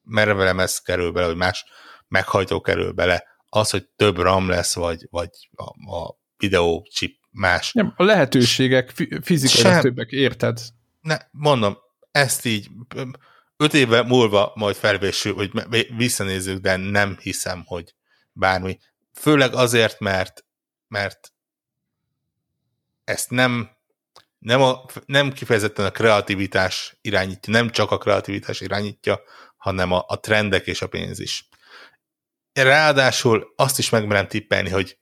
mervelemez kerül bele, vagy más meghajtó kerül bele, az, hogy több RAM lesz, vagy, vagy a, a videó chip más. Nem, a lehetőségek fi- fizikailag többek, érted? Ne, mondom, ezt így öt éve múlva majd felvésül, hogy visszanézzük, de nem hiszem, hogy bármi. Főleg azért, mert, mert ezt nem, nem, a, nem kifejezetten a kreativitás irányítja, nem csak a kreativitás irányítja, hanem a, a trendek és a pénz is. Ráadásul azt is megmerem tippelni, hogy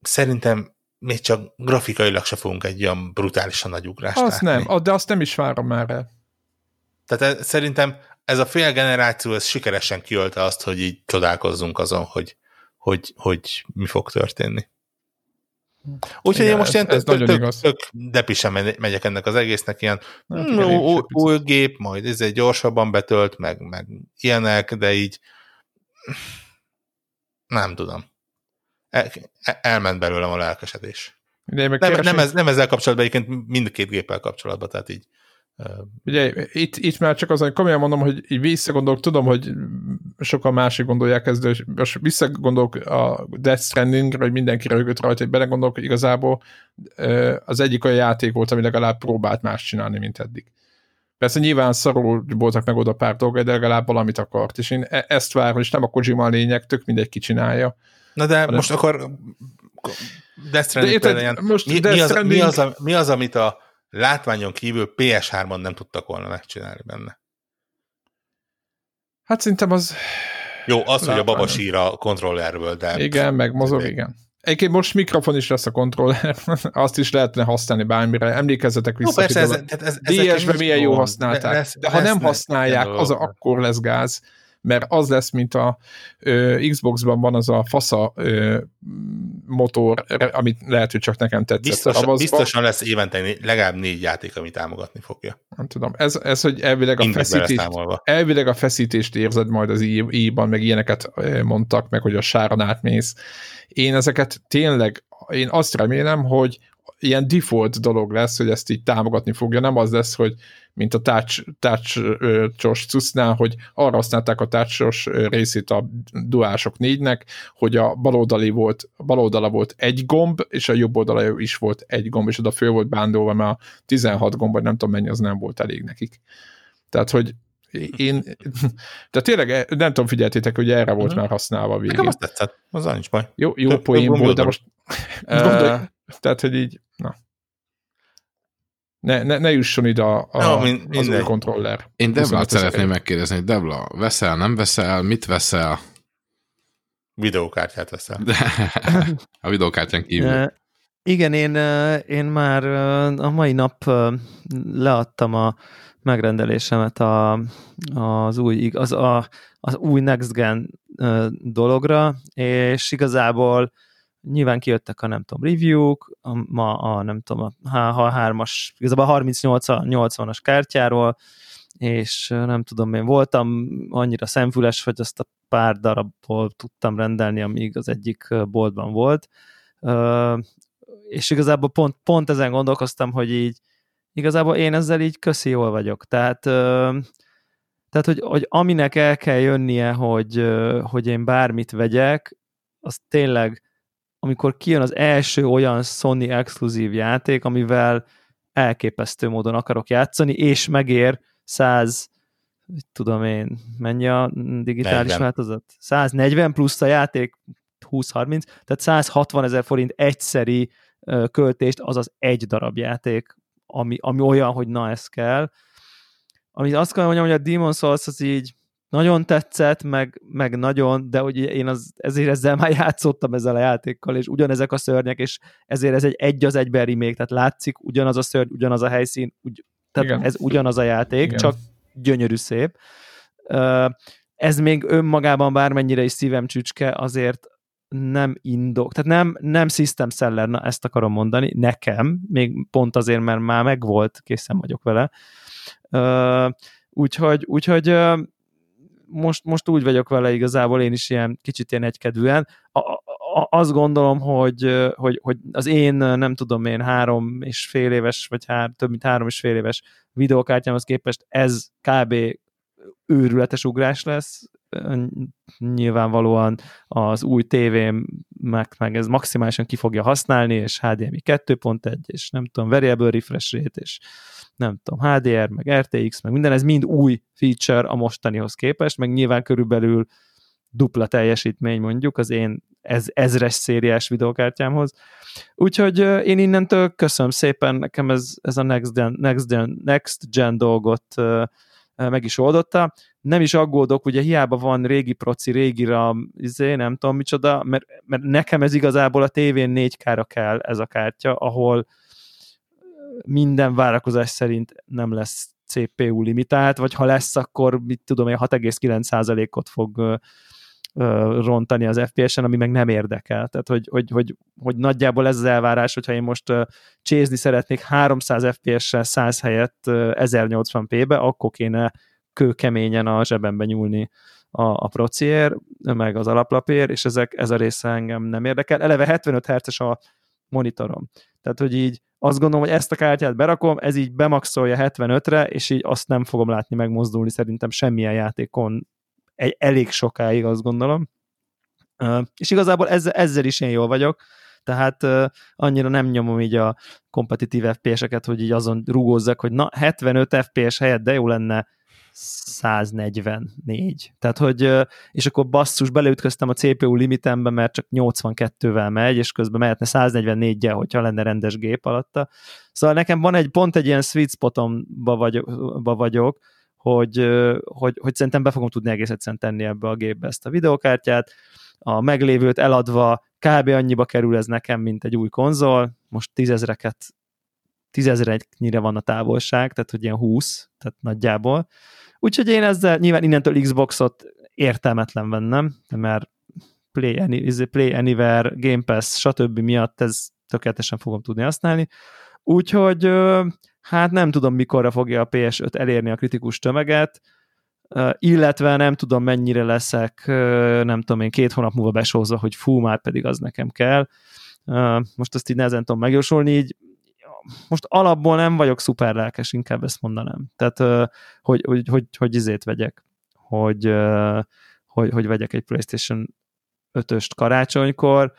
szerintem még csak grafikailag se fogunk egy olyan brutálisan nagy ugrást Azt látni. nem, de azt nem is várom már el. Tehát ez, szerintem ez a fél generáció ez sikeresen kiölte azt, hogy így csodálkozzunk azon, hogy, hogy, hogy mi fog történni. Úgyhogy én most ilyen tök, tök, igaz. tök depisen megy- megyek ennek az egésznek, ilyen mm, új, gép, majd ez egy gyorsabban betölt, meg, meg ilyenek, de így nem tudom. El, elment belőlem a lelkesedés. Meg Nem, nem, ez, nem ezzel kapcsolatban, egyébként mindkét géppel kapcsolatban, tehát így Ugye itt, itt már csak az, hogy komolyan mondom, hogy így visszagondolok, tudom, hogy sokan másik gondolják ezt, de most visszagondolok a Death Strandingre, hogy mindenki rögött rajta, hogy belegondolok, hogy igazából az egyik olyan játék volt, ami legalább próbált más csinálni, mint eddig. Persze nyilván szarul voltak meg oda pár dolgai, de legalább valamit akart, és én e- ezt várom, és nem a Kojima a lényeg, tök mindegy ki csinálja. Na de most akkor Death Stranding érted, példáján, most mi, Death mi, az, mi, Stranding- az, a- mi az, amit a látványon kívül PS3-on nem tudtak volna megcsinálni benne? Hát szerintem az, Jó, az, hogy a baba sír a kontrollerből, de igen, meg mozog, igen. Egyébként most mikrofon is lesz a kontroller, azt is lehetne használni bármire. Emlékezzetek Jó, vissza. persze, hogy ez, ez, ezeken DS-ben milyen jó használták. Lesz- De ha nem lesznek használják, az a, akkor lesz gáz, mert az lesz, mint a ö, Xbox-ban van az a fasza ö, motor, amit lehet, hogy csak nekem tetszett. Biztos, biztosan lesz évente legalább négy játék, ami támogatni fogja. Nem tudom. Ez, ez hogy elvileg a, feszítést, elvileg a feszítést érzed majd az i-ban, meg ilyeneket mondtak, meg hogy a sáron átmész. Én ezeket tényleg, én azt remélem, hogy ilyen default dolog lesz, hogy ezt így támogatni fogja, nem az lesz, hogy mint a touch, touch-os cuccnál, hogy arra használták a touch részét a duások négynek, hogy a baloldali volt, baloldala volt egy gomb, és a jobb oldala is volt egy gomb, és oda föl volt bándolva, mert a 16 gomb, vagy nem tudom mennyi, az nem volt elég nekik. Tehát, hogy én, tehát tényleg nem tudom, figyeltétek, hogy erre volt Mhm. már használva a végén. Nekem azt tetszett, azzal nincs baj. Jó, jó Több- poén volt, de most gondolj, tehát, hogy így, na. Ne, ne, ne jusson ide a, a, No, min- az új kontroller. Én Devlát 25 ezer. szeretném megkérdezni, hogy Devla, veszel, nem veszel, mit veszel? Videókártyát veszel. De a videókártyán kívül. Ö, Igen, én, én már a mai nap leadtam a megrendelésemet a, az új, ig- az, a, az új Next Gen dologra, és igazából nyilván kijöttek a nem tudom review-k, a, ma a nem tudom a H3-as, igazából a 38-80-as kártyáról, és nem tudom, én voltam annyira szemfüles, hogy azt a pár darabból tudtam rendelni, amíg az egyik boltban volt, és igazából pont, pont ezen gondolkoztam, hogy így igazából én ezzel így köszi jól vagyok. Tehát, tehát hogy, hogy aminek el kell jönnie, hogy, hogy én bármit vegyek, az tényleg, amikor kijön az első olyan Sony exkluzív játék, amivel elképesztő módon akarok játszani, és megér 100 mit tudom én, mennyi a digitális 40. változat? 140 plusz a játék 20-30, tehát 160 ezer forint egyszeri költést, azaz egy darab játék, ami, ami olyan, hogy na ez kell. Amit azt kell mondjam, hogy a Demon Souls az így nagyon tetszett, meg, meg nagyon, de hogy én az, ezért ezzel már játszottam ezzel a játékkal, és ugyanezek a szörnyek, és ezért ez egy egy az egyben remake, tehát látszik ugyanaz a szörny, ugyanaz a helyszín, ugy, tehát Igen. ez ugyanaz a játék, Igen. csak gyönyörű szép. Ez még önmagában bármennyire is szívem csücske, azért nem indok, tehát nem, nem system seller, na ezt akarom mondani, nekem, még pont azért, mert már megvolt, készen vagyok vele. Úgyhogy, úgyhogy most, most úgy vagyok vele igazából, én is ilyen kicsit ilyen egykedvűen. A, a, azt gondolom, hogy, hogy, hogy az én, nem tudom én, három és fél éves, vagy hár, több mint három és fél éves videókártyámhoz képest ez kb. őrületes ugrás lesz. Nyilvánvalóan az új tévém meg, meg ez maximálisan ki fogja használni, és HDMI 2.1, és nem tudom, variable refresh rate, és nem tudom, HDR, meg RTX, meg minden, ez mind új feature a mostanihoz képest, meg nyilván körülbelül dupla teljesítmény mondjuk az én ez, ezres szériás videokártyámhoz. Úgyhogy én innentől köszönöm szépen, nekem ez, ez a next gen, next, gen, next gen dolgot ö, meg is oldotta. Nem is aggódok, ugye hiába van régi proci, régi RAM, izé, nem tudom micsoda, mert, mert nekem ez igazából a tévén 4K-ra kell ez a kártya, ahol minden várakozás szerint nem lesz CPU limitált, vagy ha lesz, akkor mit tudom én, 6,9%-ot fog rontani az FPS-en, ami meg nem érdekel. Tehát, hogy, hogy, hogy, hogy nagyjából ez az elvárás, hogyha én most csézni szeretnék 300 FPS-sel 100 helyett ö, 1080p-be, akkor kéne kőkeményen a zsebembe nyúlni a, a prociér, meg az alaplapér, és ezek, ez a része engem nem érdekel. Eleve 75 Hz a monitorom. Tehát, hogy így azt gondolom, hogy ezt a kártyát berakom, ez így bemaxolja 75-re, és így azt nem fogom látni megmozdulni szerintem semmilyen játékon egy, elég sokáig, azt gondolom. És igazából ezzel, ezzel is én jól vagyok, tehát annyira nem nyomom így a kompetitív FPS-eket, hogy így azon rugózzak, hogy na, 75 FPS helyett de jó lenne 144. Tehát, hogy, és akkor basszus, beleütköztem a CPU limitembe, mert csak 82-vel megy, és közben mehetne 144-jel, hogyha lenne rendes gép alatta. Szóval nekem van egy pont egy ilyen sweet spotomba vagyok, vagyok hogy, hogy, hogy szerintem be fogom tudni egész egyszerűen tenni ebbe a gépbe ezt a videokártyát, a meglévőt eladva kb. annyiba kerül ez nekem, mint egy új konzol, most tízezreket, tízezreknyire van a távolság, tehát hogy ilyen 20, tehát nagyjából. Úgyhogy én ezzel nyilván innentől Xboxot értelmetlen vennem, mert Play, Any, Play Anywhere, Game Pass, stb. miatt ez tökéletesen fogom tudni használni. Úgyhogy hát nem tudom, mikorra fogja a PS5 elérni a kritikus tömeget, illetve nem tudom, mennyire leszek, nem tudom én, két hónap múlva besózva, hogy fú, már pedig az nekem kell. Most azt így nehezen tudom megjósolni, így most alapból nem vagyok szuper lelkes, inkább ezt mondanám. Tehát, hogy, hogy, hogy, hogy izét vegyek, hogy, hogy, hogy vegyek egy PlayStation 5-öst karácsonykor,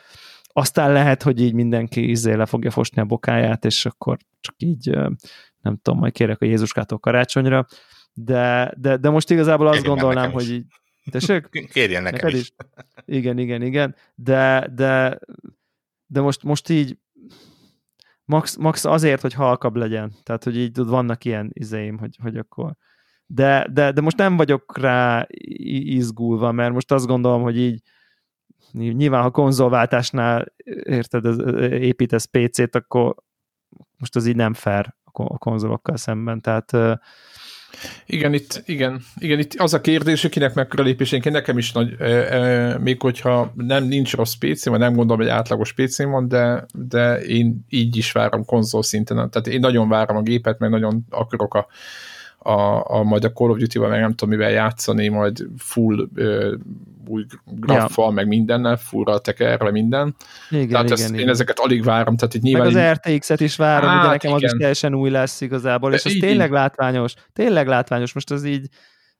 aztán lehet, hogy így mindenki izé le fogja fosni a bokáját, és akkor csak így nem tudom, majd kérek a Jézuskától karácsonyra, de, de, de most igazából azt Kérjen gondolnám, nekem hogy így, tessék? Kérjen nekem Neked is. is? Igen, igen, igen, de, de, de most, most így max, max azért, hogy halkabb legyen. Tehát, hogy így vannak ilyen izéim, hogy, hogy akkor de, de, de most nem vagyok rá izgulva, mert most azt gondolom, hogy így nyilván, ha konzolváltásnál érted, építesz PC-t, akkor most az így nem fair a konzolokkal szemben, tehát igen, itt, igen, igen, itt az a kérdés, hogy kinek mekkora lépésénként nekem is nagy, e, e, még hogyha nem nincs rossz pc vagy nem gondolom, hogy átlagos pc van, de, de én így is várom konzol szinten. Tehát én nagyon várom a gépet, meg nagyon akarok a, a, a majd a Call of Duty-val meg nem tudom mivel játszani, majd full ö, új graffal, ja. meg mindennel, fullra tekerve minden. Igen, tehát igen, ezt, igen. én ezeket alig várom. Tehát itt nyilván meg az így, RTX-et is várom, hát, ugye nekem igen. az is teljesen új lesz igazából, és ez tényleg látványos, tényleg látványos, most az így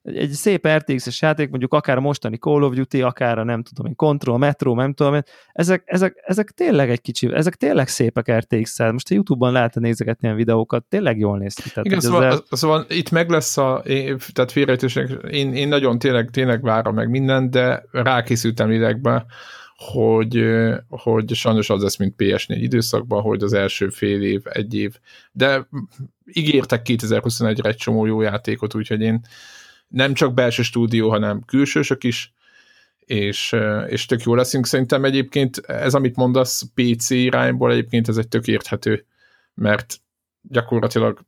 egy szép RTX-es játék, mondjuk akár a mostani Call of Duty, akár a nem tudom én, Control, Metro, nem tudom én, ezek, ezek, ezek tényleg egy kicsi, ezek tényleg szépek RTX-szel. Most a Youtube-ban lehet nézegetni ilyen videókat, tényleg jól néz ki. Tehát, Igen, szóval, ezzel... szóval itt meg lesz a, tehát félrejtőség, én, én nagyon tényleg, tényleg várom meg mindent, de rákészültem lélekbe, hogy, hogy sajnos az lesz, mint PS4 időszakban, hogy az első fél év, egy év, de ígértek 2021-re egy csomó jó játékot, úgyhogy én nem csak belső stúdió, hanem külsősök is, és, és tök jó leszünk. Szerintem egyébként ez, amit mondasz PC irányból, egyébként ez egy tök érthető, mert gyakorlatilag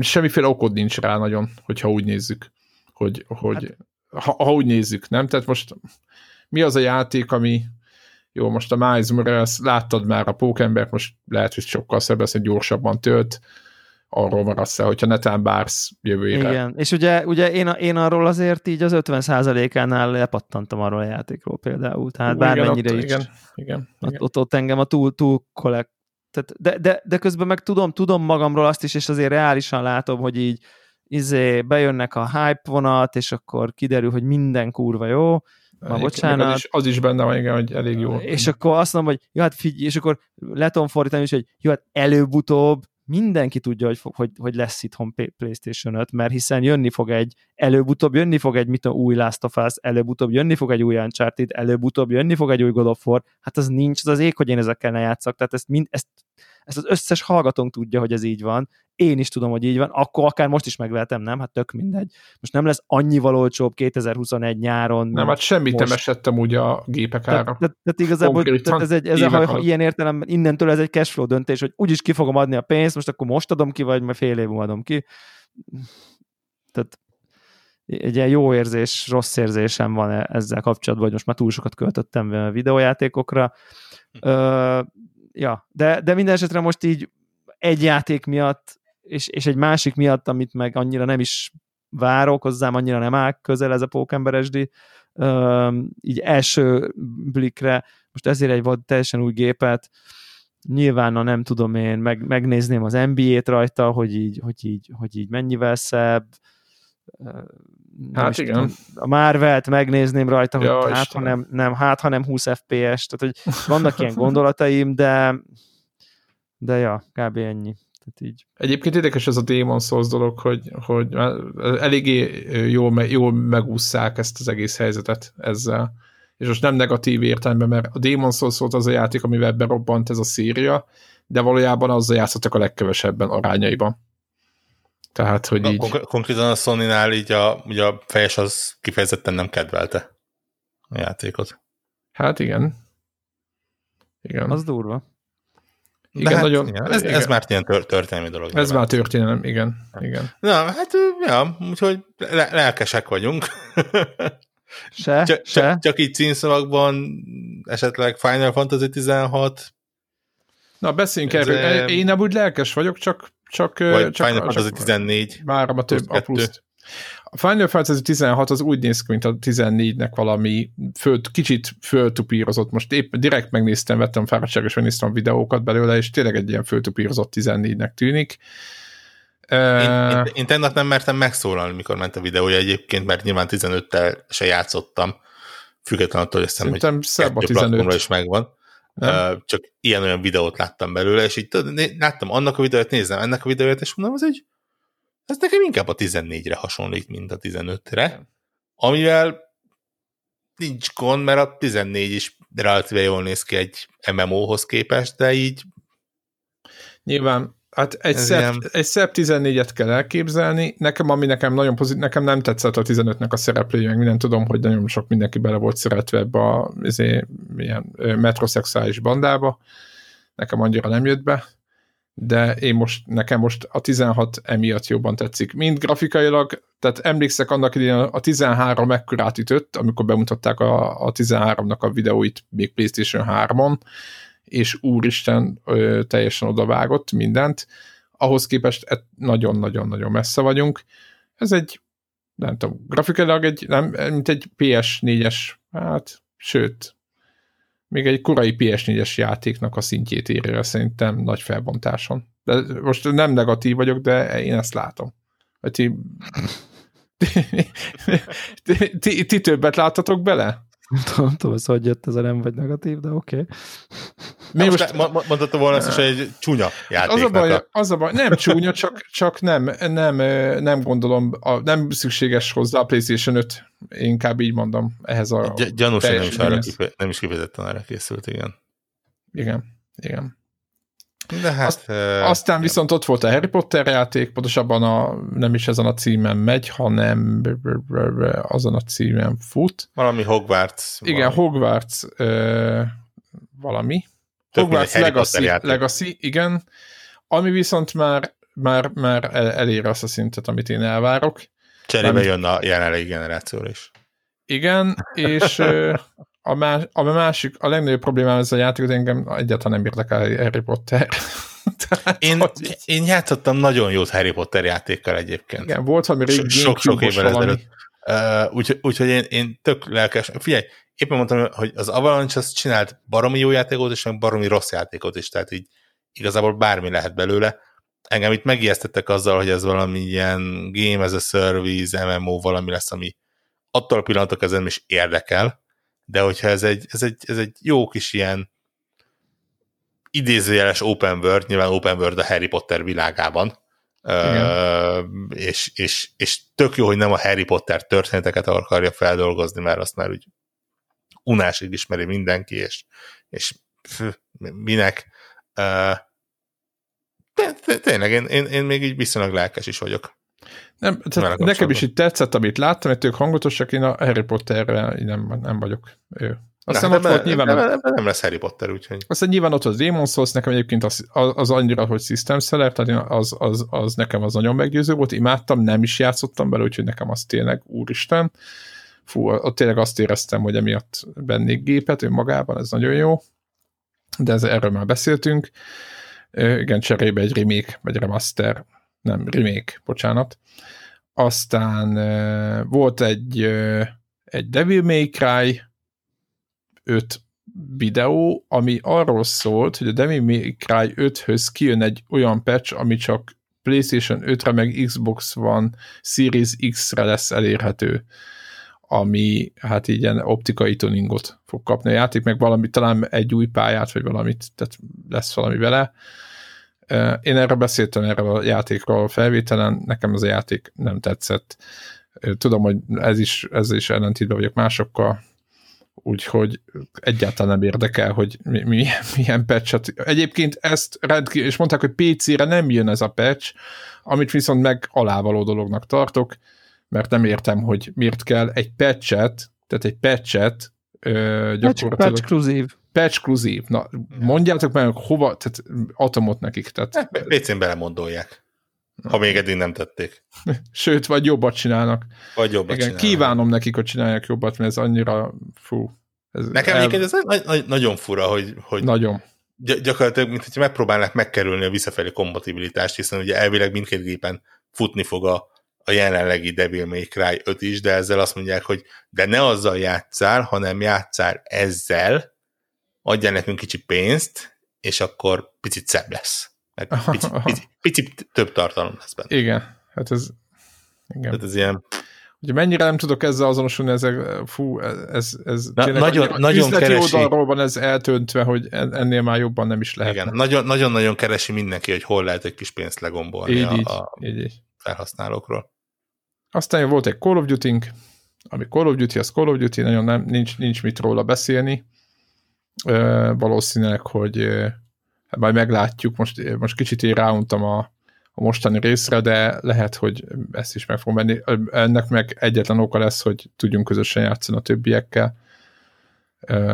semmiféle okod nincs rá nagyon, hogyha úgy nézzük, hogy, hogy hát. ha, ha úgy nézzük, nem? Tehát most mi az a játék, ami jó, most a Miles Morales, láttad már a Pókembert, most lehet, hogy sokkal szebb lesz, hogy gyorsabban tölt, arról maradsz el, hogyha netán bársz jövőre. Igen, és ugye, ugye én, én arról azért így az 50%-ánál lepattantam arról a játékról például, tehát Ú, bármennyire igen, is. Igen, igen, ott, igen. Ott, ott engem a túl, túl kollekt, tehát, de, de, de közben meg tudom, tudom magamról azt is, és azért reálisan látom, hogy így izé, bejönnek a hype vonat, és akkor kiderül, hogy minden kurva jó, Ma bocsánat. Az is, az is benne van, igen, hogy elég jó. És akkor azt mondom, hogy jó, hát figyelj, és akkor le tudom fordítani is, hogy jó, hát előbb-utóbb mindenki tudja, hogy, hogy, hogy lesz itthon PlayStation 5, mert hiszen jönni fog egy, előbb-utóbb jönni fog egy, mit a új Last of Us, előbb-utóbb jönni fog egy új Uncharted, előbb-utóbb jönni fog egy új God of War, hát az nincs, az az ég, hogy én ezekkel ne játszak, tehát ezt, mind, ezt, ezt az összes hallgatónk tudja, hogy ez így van, én is tudom, hogy így van, akkor akár most is megvehetem, nem? Hát tök mindegy. Most nem lesz annyival olcsóbb 2021 nyáron. Nem, hát semmit most. nem esettem úgy a gépek ára. Tehát, tehát igazából tehát ez, egy, ez a, ha ilyen értelemben innentől ez egy cashflow döntés, hogy úgyis ki fogom adni a pénzt, most akkor most adom ki, vagy majd fél év adom ki. Tehát egy ilyen jó érzés, rossz érzésem van e- ezzel kapcsolatban, hogy most már túl sokat költöttem videójátékokra. Ö, ja, de, de minden esetre most így egy játék miatt és, és egy másik miatt, amit meg annyira nem is várok, hozzám annyira nem áll közel ez a Pókember SD, így első blikre, most ezért egy vad teljesen új gépet, nyilván, a nem tudom én, meg, megnézném az NBA-t rajta, hogy így, hogy így, hogy így mennyivel szebb, hát igen. Tudom, a Marvelt megnézném rajta, ja, hogy hát ha, nem, nem, hát ha nem 20 FPS, tehát hogy vannak ilyen gondolataim, de de ja, kb. ennyi. Tehát így. Egyébként érdekes ez a Demon Souls dolog, hogy, hogy eléggé jól, jól megúszszák ezt az egész helyzetet ezzel. És most nem negatív értelemben, mert a Demon Souls volt az a játék, amivel berobbant ez a széria, de valójában azzal játszottak a legkevesebben arányaiban. Tehát, hogy így... Kon- konkrétan a Sony-nál így a, ugye a fejes az kifejezetten nem kedvelte a játékot. Hát igen. Igen. Az durva. Igen, hát, nagyon, igen, ez, igen. ez már ilyen tör, történelmi dolog. Ez már történelem, igen. igen. Na, hát, ja, úgyhogy le, lelkesek vagyunk. Se, csak, se. Csak, csak így címszavakban esetleg Final Fantasy 16. Na, beszéljünk erről. Én nem úgy lelkes vagyok, csak csak, Vagy csak, Final Fantasy 14. Várom a több, a pluszt. A Final Fantasy 16 az úgy néz ki, mint a 14-nek valami föl, kicsit föltupírozott. Most épp direkt megnéztem, vettem fáradtságos, megnéztem a videókat belőle, és tényleg egy ilyen föltupírozott 14-nek tűnik. Én, én, én tegnap nem mertem megszólalni, mikor ment a videója egyébként, mert nyilván 15-tel se játszottam, függetlenül attól, hogy hiszem, hogy szebb a 15. is megvan. Nem? Csak ilyen-olyan videót láttam belőle, és így láttam annak a videót, nézem ennek a videót, és mondom, az egy ez nekem inkább a 14-re hasonlít, mint a 15-re, amivel nincs gond, mert a 14 is relatíve jól néz ki egy MMO-hoz képest, de így Nyilván, hát egy szebb, ilyen- egy szebb 14-et kell elképzelni. Nekem, ami nekem nagyon pozitív, nekem nem tetszett a 15-nek a szereplője, meg minden tudom, hogy nagyon sok mindenki bele volt szeretve ebbe a izé, ilyen ö, metrosexuális bandába. Nekem annyira nem jött be de én most, nekem most a 16 emiatt jobban tetszik. Mind grafikailag, tehát emlékszek annak idején a 13 mekkorát ütött, amikor bemutatták a, a 13-nak a videóit még PlayStation 3-on, és úristen ö, teljesen odavágott mindent. Ahhoz képest e- nagyon-nagyon-nagyon messze vagyunk. Ez egy, nem tudom, grafikailag egy, nem, mint egy PS4-es, hát, sőt, még egy korai PS4-es játéknak a szintjét el szerintem nagy felbontáson. De most nem negatív vagyok, de én ezt látom. Vagy ti, ti, ti, ti többet láttatok bele? Nem tudom, tudom, ez hogy jött, ez a nem vagy negatív, de oké. Okay. Mi most, most ma- ma- mondhatta volna azt is, hogy egy csúnya Az a, baj, a... az a baj, nem csúnya, csak, csak nem, nem, nem gondolom, a, nem szükséges hozzá a PlayStation 5, én inkább így mondom, ehhez a Gy- gyanús, hogy nem is, arra nem is kifejezetten arra készült, igen. Igen, igen. De hát... Azt- eh, Aztán viszont ott volt a Harry Potter játék, pontosabban a, nem is ezen a címen megy, hanem azon a címen fut. Valami Hogwarts. Igen, valami. Hogwarts ö, valami. Tök Hogwarts Legacy. Legacy, igen. Ami viszont már, már, már el, elér azt a szintet, amit én elvárok. Cserébe nem- jön a jelenlegi generációra is. Igen, és a, más, a másik, a legnagyobb problémám ez a játék, hogy engem egyáltalán nem érdekel Harry Potter. Tehát, Én, hogy- én játszottam nagyon jót Harry Potter játékkal egyébként. igen, volt valami régi Sok-sok évvel ezelőtt. Uh, Úgyhogy úgy, én, én tök lelkes. Figyelj, éppen mondtam, hogy az Avalanche az csinált baromi jó játékot, és meg baromi rossz játékot is, tehát így igazából bármi lehet belőle. Engem itt megijesztettek azzal, hogy ez valami ilyen game as a service, MMO valami lesz, ami attól a pillanatok nem is érdekel, de hogyha ez egy, ez egy, ez egy jó kis ilyen idézőjeles open world, nyilván open world a Harry Potter világában, Ö, és, és, és tök jó, hogy nem a Harry Potter történeteket akarja feldolgozni, mert azt már úgy unásig ismeri mindenki, és, és fü, minek. Ö, de, de tényleg, én, én, én még így viszonylag lelkes is vagyok. Nem, tehát nekem is itt tetszett, amit láttam, hogy ők hangotosak, én a Harry Potterre nem, nem vagyok. Ő. Aztán Na, ott de volt nyilván, de- de nem lesz Harry Potter, úgyhogy aztán nyilván ott az Demon's Souls, nekem egyébként az, az, az annyira, hogy System Seller, tehát az, az, az, nekem az nagyon meggyőző volt, imádtam, nem is játszottam bele, úgyhogy nekem az tényleg úristen. Fú, ott tényleg azt éreztem, hogy emiatt vennék gépet önmagában, ez nagyon jó, de ez, erről már beszéltünk. Igen, cserébe egy remake, vagy remaster, nem, remake, bocsánat. Aztán ö, volt egy, ö, egy Devil May Cry 5 videó, ami arról szólt, hogy a Devil May Cry 5-höz kijön egy olyan patch, ami csak PlayStation 5-re, meg Xbox One Series X-re lesz elérhető ami hát így ilyen optikai tuningot fog kapni a játék, meg valami, talán egy új pályát, vagy valamit, tehát lesz valami vele. Ö, Én erről beszéltem erről a játékról a felvételen, nekem ez a játék nem tetszett. Tudom, hogy ez is, ez is ellentétben vagyok másokkal, úgyhogy egyáltalán nem érdekel, hogy mi, mi, milyen patchet. Egyébként ezt rendkívül, és mondták, hogy PC-re nem jön ez a patch, amit viszont meg alávaló dolognak tartok, mert nem értem, hogy miért kell egy patchet, tehát egy patchet gyakorlatilag Patch patch Na, mondjátok meg, hova, tehát atomot nekik, tehát PC-n belemondolják. Ha még eddig nem tették. sőt, vagy jobbat csinálnak. Vagy jobbat Igen, csinálnak. kívánom nekik, hogy csinálják jobbat, mert ez annyira, fú. Ez Nekem el- egyébként ez nagy, nagy, nagyon fura, hogy, hogy Nagyon. gy- gyakorlatilag, mint hogyha megpróbálnak megkerülni a visszafelé kompatibilitást, hiszen ugye elvileg mindkét gépen futni fog a, a jelenlegi Devil May Cry 5 is, de ezzel azt mondják, hogy de ne azzal játszál, hanem játszál ezzel, adjál nekünk kicsi pénzt, és akkor picit szebb lesz. Meg picit, picit, picit több tartalom lesz benne. Igen, hát ez igen. Tehát ez ilyen, Ugye mennyire nem tudok ezzel azonosulni, ezek, fú, ez, ez Na, tényleg nagyon- annyira nagyon keresi. oldalról van ez eltöntve, hogy en- ennél már jobban nem is lehet. igen, nagyon- nagyon-nagyon keresi mindenki, hogy hol lehet egy kis pénzt legombolni Így, a, így, a így, így. felhasználókról. Aztán volt egy Call of duty ami Call of Duty, az Call of Duty, nagyon nem, nincs, nincs mit róla beszélni. Ö, valószínűleg, hogy Hát majd meglátjuk, most, most kicsit én ráuntam a, a mostani részre, de lehet, hogy ezt is meg fog menni. Ennek meg egyetlen oka lesz, hogy tudjunk közösen játszani a többiekkel.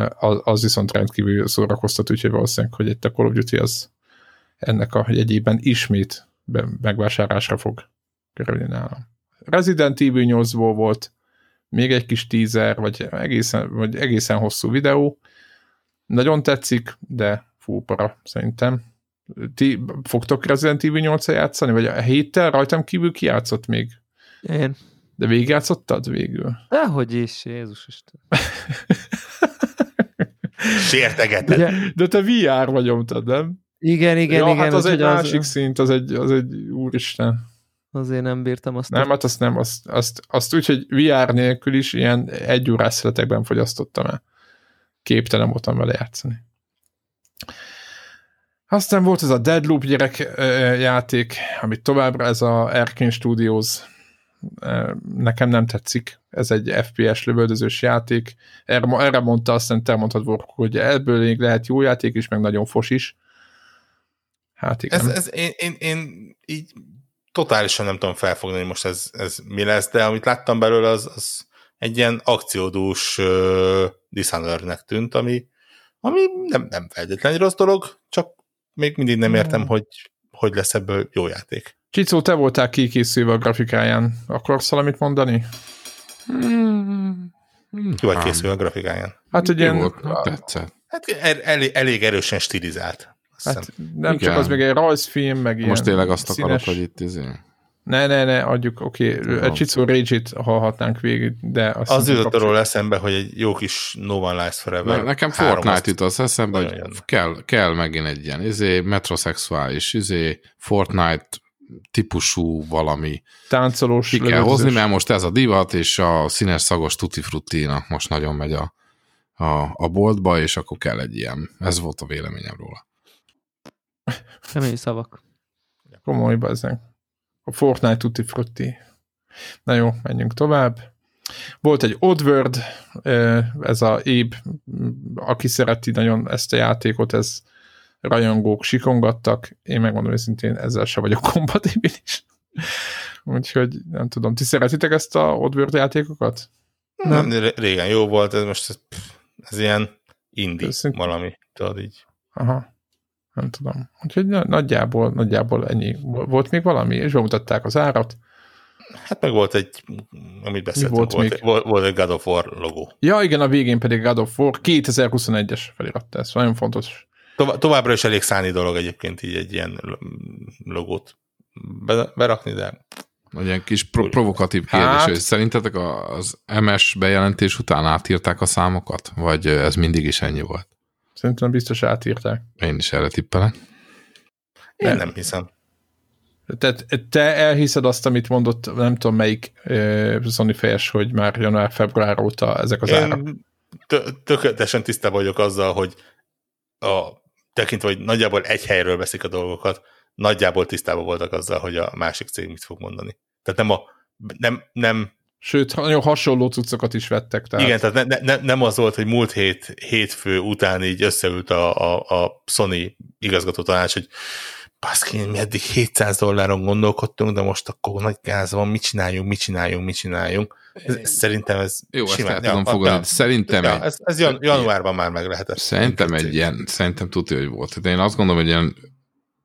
Az, az viszont rendkívül szórakoztat, úgyhogy valószínűleg, hogy itt a Call of Duty az ennek a jegyében ismét megvásárlásra fog kerülni nálam. Resident Evil 8-ból volt még egy kis teaser, vagy egészen, vagy egészen hosszú videó. Nagyon tetszik, de fú, para, szerintem. Ti fogtok Resident Evil 8 játszani, vagy a héttel rajtam kívül ki játszott még? Én. De végigjátszottad végül? Dehogy is, Jézus Isten. Sértegeted. De, de te VR vagy nyomtad, nem? Igen, igen, ja, igen. hát az egy az, másik szint, az egy, az egy úristen. Azért nem bírtam azt. Nem, hát azt nem, azt, azt, azt úgy, hogy VR nélkül is ilyen egy órás szeletekben fogyasztottam el. Képtelen voltam vele játszani. Aztán volt ez a Deadloop gyerek játék, amit továbbra ez a Arkane Studios nekem nem tetszik. Ez egy FPS lövöldözős játék. Erre, erre mondta, aztán te mondtad, hogy ebből még lehet jó játék is, meg nagyon fos is. Hát igen. Ez, ez én, én, én így totálisan nem tudom felfogni, hogy most ez, ez mi lesz, de amit láttam belőle, az, az egy ilyen akciódús uh, Dishonored-nek tűnt, ami, ami nem, nem feltétlenül rossz dolog, csak még mindig nem értem, hmm. hogy hogy lesz ebből jó játék. Csicó, te voltál kikészülve a grafikáján. Akarsz valamit mondani? Hmm. Ki vagy készülve a grafikáján? Hát, hogy ilyen... tetszett. Hát elég, elég erősen stilizált. Hát nem Igen. csak az még egy rajzfilm, meg ilyen Most tényleg azt színes... akarod, hogy itt izé... Ne, ne, ne, adjuk, oké, okay. egy Csicó rage hallhatnánk végig, de... Azt az jutott arról eszembe, hogy egy jó kis No One Lies Forever. Ne, nekem Fortnite jut az eszembe, hogy kell, kell megint egy ilyen izé, metrosexuális izé, Fortnite típusú valami. Táncolós. Ki kell hozni, mert most ez a divat, és a színes szagos tutti frutti most nagyon megy a, a, a boltba, és akkor kell egy ilyen. Ez volt a véleményem róla. Kemény szavak. Komoly bazzeg. A Fortnite tutti frutti. Na jó, menjünk tovább. Volt egy Oddworld, ez a Éb, aki szereti nagyon ezt a játékot, ez rajongók sikongattak. Én megmondom őszintén, ezzel se vagyok kompatibilis. Úgyhogy nem tudom, ti szeretitek ezt a Oddworld játékokat? Nem, nem régen jó volt, ez most ez, ez ilyen indie valami, tudod így. Aha nem tudom. Úgyhogy nagyjából, nagyjából ennyi. Volt még valami, és bemutatták az árat. Hát meg volt egy, amit beszéltünk, volt, volt, volt, volt egy God of War logó. Ja, igen, a végén pedig God of War 2021-es feliratta, ez nagyon fontos. Tovább, továbbra is elég szállni dolog egyébként így egy ilyen logót berakni, de... Egy ilyen kis pro- provokatív kérdés, hát... hogy szerintetek az MS bejelentés után átírták a számokat? Vagy ez mindig is ennyi volt? Szerintem biztos átírták. Én is erre tippelek. Én nem, nem hiszem. Tehát te elhiszed azt, amit mondott, nem tudom melyik uh, Sony fejes, hogy már január-február óta ezek az Én árak. tökéletesen tisztában vagyok azzal, hogy a, tekintve, hogy nagyjából egy helyről veszik a dolgokat, nagyjából tisztában voltak azzal, hogy a másik cég mit fog mondani. Tehát nem a nem, nem Sőt, nagyon hasonló cuccokat is vettek. Tehát. Igen, tehát ne, ne, nem az volt, hogy múlt hét, hétfő után így összeült a, a, a Sony igazgató tanács, hogy baszki, mi eddig 700 dolláron gondolkodtunk, de most akkor nagy gáz van, mit csináljunk, mit csináljunk, mit csináljunk. Ez, ez, szerintem ez Jó, simán, ezt el tudom ja, fogadni. Ja, szerintem ja, egy, ez, ez jan, januárban már meg lehetett. Szerintem egy ilyen, szerintem tudja, hogy volt. De én azt gondolom, hogy ilyen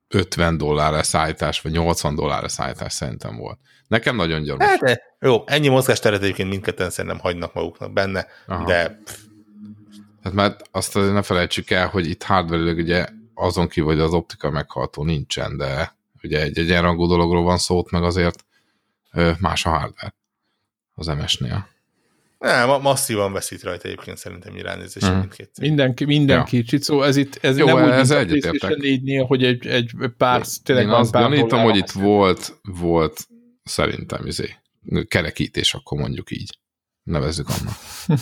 50 dollár szállítás, vagy 80 dollár szállítás szerintem volt. Nekem nagyon gyanús. Hát, de jó, ennyi mozgásteret egyébként mindketten szerintem hagynak maguknak benne, Aha. de... Hát már azt azért ne felejtsük el, hogy itt hardware ugye azon kívül, hogy az optika meghaltó nincsen, de ugye egy egyenrangú dologról van szó, meg azért más a hardware az MS-nél. Nem, masszívan veszít rajta egyébként szerintem irányzés hmm. mindkét Mindenki, mindenki, ja. Csicó, ez itt ez Jó, nem úgy, ez mint a PlayStation hogy egy, egy pár, tényleg Én azt gyanítom, hogy itt volt, volt szerintem izé, kerekítés, akkor mondjuk így. Nevezzük annak.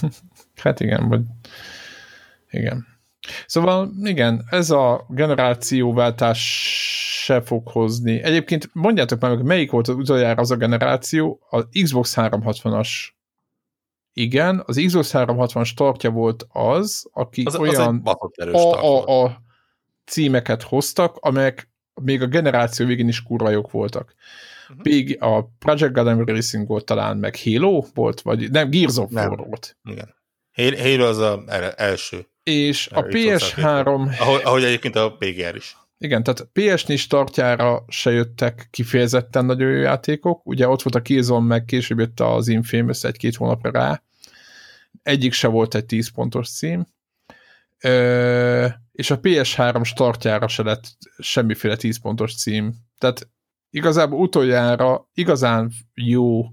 hát igen, vagy igen. Szóval igen, ez a generációváltás se fog hozni. Egyébként mondjátok már meg, melyik volt az utoljára az a generáció, az Xbox 360-as igen, az Xbox 360 startja volt az, aki az, olyan az a, a, a, a címeket hoztak, amelyek még a generáció végén is kurva jók voltak. Mhm. Még a Project Gotham Racing volt talán, meg Halo volt, vagy nem, Gears of. War volt. Igen. Halo az a el- első, És a Elég hozzá PS3, ahogy, ahogy egyébként a PGR is. igen, tehát PS4 startjára se jöttek kifejezetten nagyon jó játékok. Ugye ott volt a Killzone, meg később jött az Infamous egy-két hónapra rá. Egyik se volt egy 10 pontos cím. Ö, és a PS3 startjára se lett semmiféle 10 pontos cím. Tehát igazából utoljára igazán jó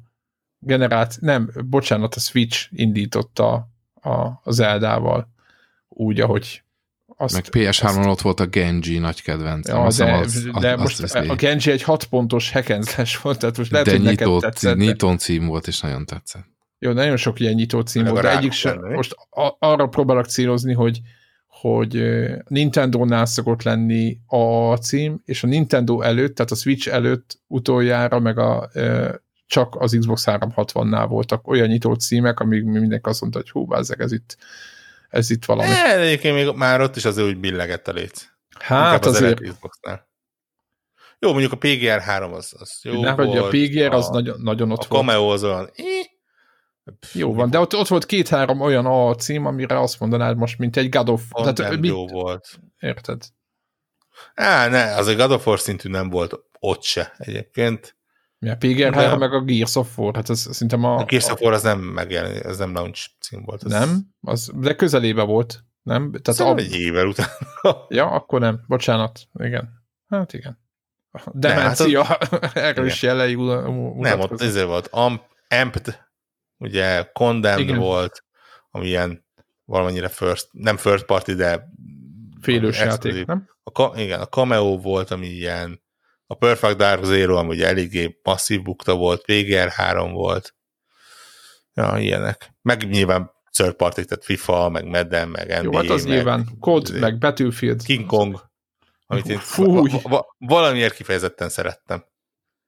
generáció, nem, bocsánat, a Switch indította a, a Zeldával úgy, ahogy azt, Meg PS3-on ott volt a Genji nagy kedvenc. Ja, de, de most a Genji egy 6 pontos slash volt, tehát most lehet, de hogy neked nyitó, tetszett. de- nyitó cím volt, és nagyon tetszett. Jó, nagyon sok ilyen nyitó cím Meg volt, de egyik sem. Most a, arra próbálok célozni, hogy hogy Nintendo-nál szokott lenni a cím, és a Nintendo előtt, tehát a Switch előtt utoljára, meg a, csak az Xbox 360-nál voltak olyan nyitó címek, amíg mindenki azt mondta, hogy hú, bázzeg, ez itt, ez itt valami. E, egyébként még már ott is azért úgy billegett a léc. Hát Inkább az azért, Xboxnál. Jó, mondjuk a PGR 3 az, az jó nem, hogy a volt. PGR az a, nagyon, nagyon ott a volt. Cameo az olyan... eh, Jó van, de ott, ott volt két-három olyan A cím, amire azt mondanád most, mint egy God of tehát, mit, jó volt. Érted? Á, ne, az a God of War szintű nem volt ott se egyébként. Mi a PGR De- 3 meg a Gears of War, hát ez szerintem a... A Gears of War az nem megjelen, ez nem launch cím volt. Ez Nem? Az, de közelébe volt, nem? Tehát Szerintem a, egy évvel után. Ja, akkor nem. Bocsánat. Igen. Hát igen. A Demencia, erről is jelei hát nem, ott ezért volt. Amp, Amped, ugye Condemned Igen. volt, ami ilyen valamennyire first, nem first party, de Félős játék, nem? A, igen, a Cameo volt, ami ilyen a Perfect Dark Zero, ami ugye eléggé masszív bukta volt, PGR 3 volt. Ja, ilyenek. Meg nyilván third party, tehát FIFA, meg Madden, meg NBA, Jó, hát az meg, nyilván. COD, izé, meg Battlefield. King Kong, amit én Fúj. va- va- valamiért kifejezetten szerettem.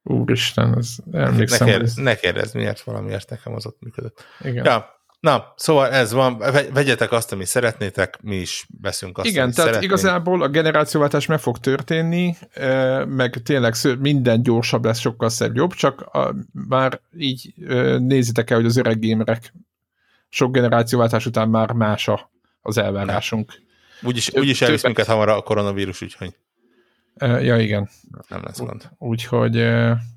Úristen, ez Ne, emlékszem. kér, hogy ez, ne kérdezz, miért valamiért nekem az ott működött. igen. Ja, na, szóval ez van, Ve- vegyetek azt, amit szeretnétek, mi is veszünk azt, Igen, amit tehát szeretnénk. igazából a generációváltás meg fog történni, ö, meg tényleg minden gyorsabb lesz, sokkal szebb jobb, csak a, már így ö, nézitek el, hogy az öreg gamerek sok generációváltás után már más a, az elvárásunk. Úgyis, úgyis elvisz minket hamar a koronavírus, úgyhogy Ja, igen. nem lesz gond. Úgyhogy,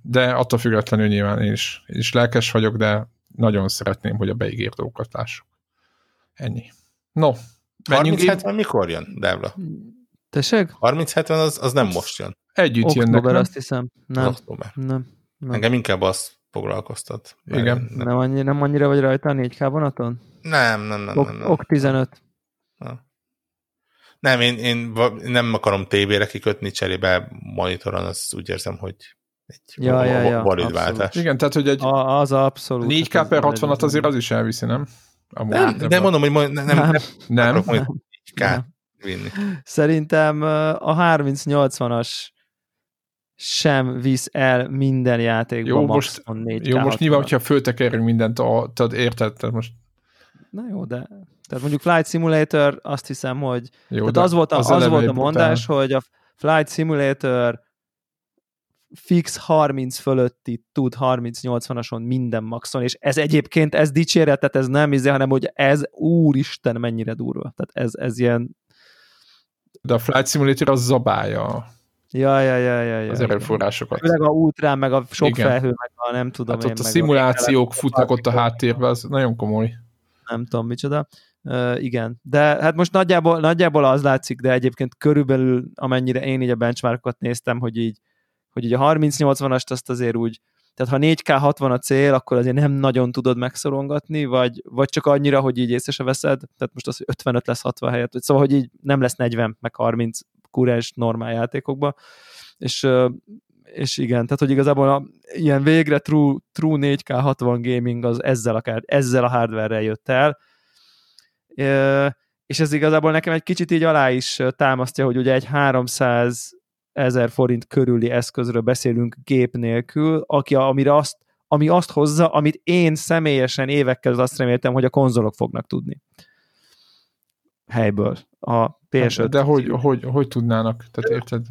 de attól függetlenül nyilván én is, én is lelkes vagyok, de nagyon szeretném, hogy a beígért dolgokat lássuk. Ennyi. No, menjünk 30-70 mikor jön, Devla? Tessék? 30-70 az, az nem most jön. együtt jönnek, Október, nem? azt hiszem. Nem, október. nem. nem. Engem inkább az foglalkoztat. Igen. Nem, Nem, annyi, nem annyira vagy rajta a 4K vonaton? nem, nem, nem. Ok, nem, nem. ok 15. nem én, én nem akarom tévére kikötni, cserébe monitoron, az úgy érzem, hogy egy Ja, ja, ja, valid abszolút. váltás. Igen, tehát, hogy egy A, az abszolút. 4K Hát per ez- 60-at azért az is elviszi, nem? Amúgy, Nem, de mondom, hogy majd nem, nem, nem, nem. Nem. 4K vinni. Szerintem a 3080-as sem visz el minden játékban Jó, most- maximum 4K Jó, most nyilván, 60-at. hogyha föltekerünk mindent, a, tehát érted, tehát most Na jó, de tehát mondjuk Flight Simulator, azt hiszem, hogy jó, tehát az volt a, az eleve volt a mondás, brutál. hogy a Flight Simulator fix 30 fölötti tud 30-80-ason minden maxon, és ez egyébként, ez dicséret, tehát ez nem izé, hanem hogy ez úristen mennyire durva. Tehát ez, ez ilyen, De a Flight Simulator az zabálja ja, ja, ja, ja, ja az erőforrásokat. Főleg a ultrán, meg a sok Igen. felhő, meg a nem tudom Hát én, ott a szimulációk a- futnak ott a háttérben, az nagyon komoly. nem tudom micsoda. Igen, de hát most nagyjából, nagyjából az látszik, de egyébként körülbelül amennyire én így a benchmarkokat néztem, hogy így, hogy így a 30-80-ast azt azért úgy, tehát ha 4K 60 a cél, akkor azért nem nagyon tudod megszorongatni, vagy, vagy csak annyira, hogy így észre se veszed, tehát most az, hogy 55 lesz 60 helyett, vagy szóval, hogy így nem lesz 40, meg 30 kurens normál játékokba, és, és igen, tehát hogy igazából a, ilyen végre true, true 4K 60 gaming az ezzel a, ezzel a hardware-rel jött el, és ez igazából nekem egy kicsit így alá is támasztja, hogy ugye egy 300 ezer forint körüli eszközről beszélünk gép nélkül, aki, amire azt, ami azt hozza, amit én személyesen évekkel azt reméltem, hogy a konzolok fognak tudni. Helyből. A PS5. De hogy, hogy, hogy tudnának? Tehát érted?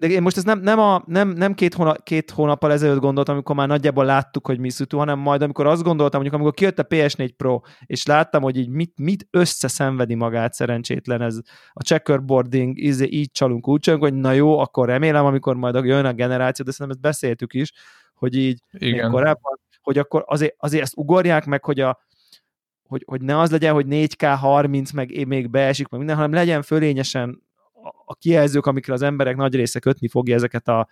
De én most ez nem, nem, a, nem, nem két, hónap, két hónappal ezelőtt gondoltam, amikor már nagyjából láttuk, hogy mi szütű, hanem majd amikor azt gondoltam, mondjuk amikor kijött a PS4 Pro, és láttam, hogy így mit, mit összeszenvedi magát szerencsétlen ez a checkerboarding, izé, így csalunk, úgy csalunk, hogy na jó, akkor remélem, amikor majd jön a generáció, de szerintem ezt beszéltük is, hogy így Igen. korábban, hogy akkor azért, azért ezt ugorják meg, hogy a, hogy, hogy ne az legyen, hogy 4K 30, meg még beesik, meg minden, hanem legyen fölényesen a kijelzők, amikre az emberek nagy része kötni fogja ezeket a,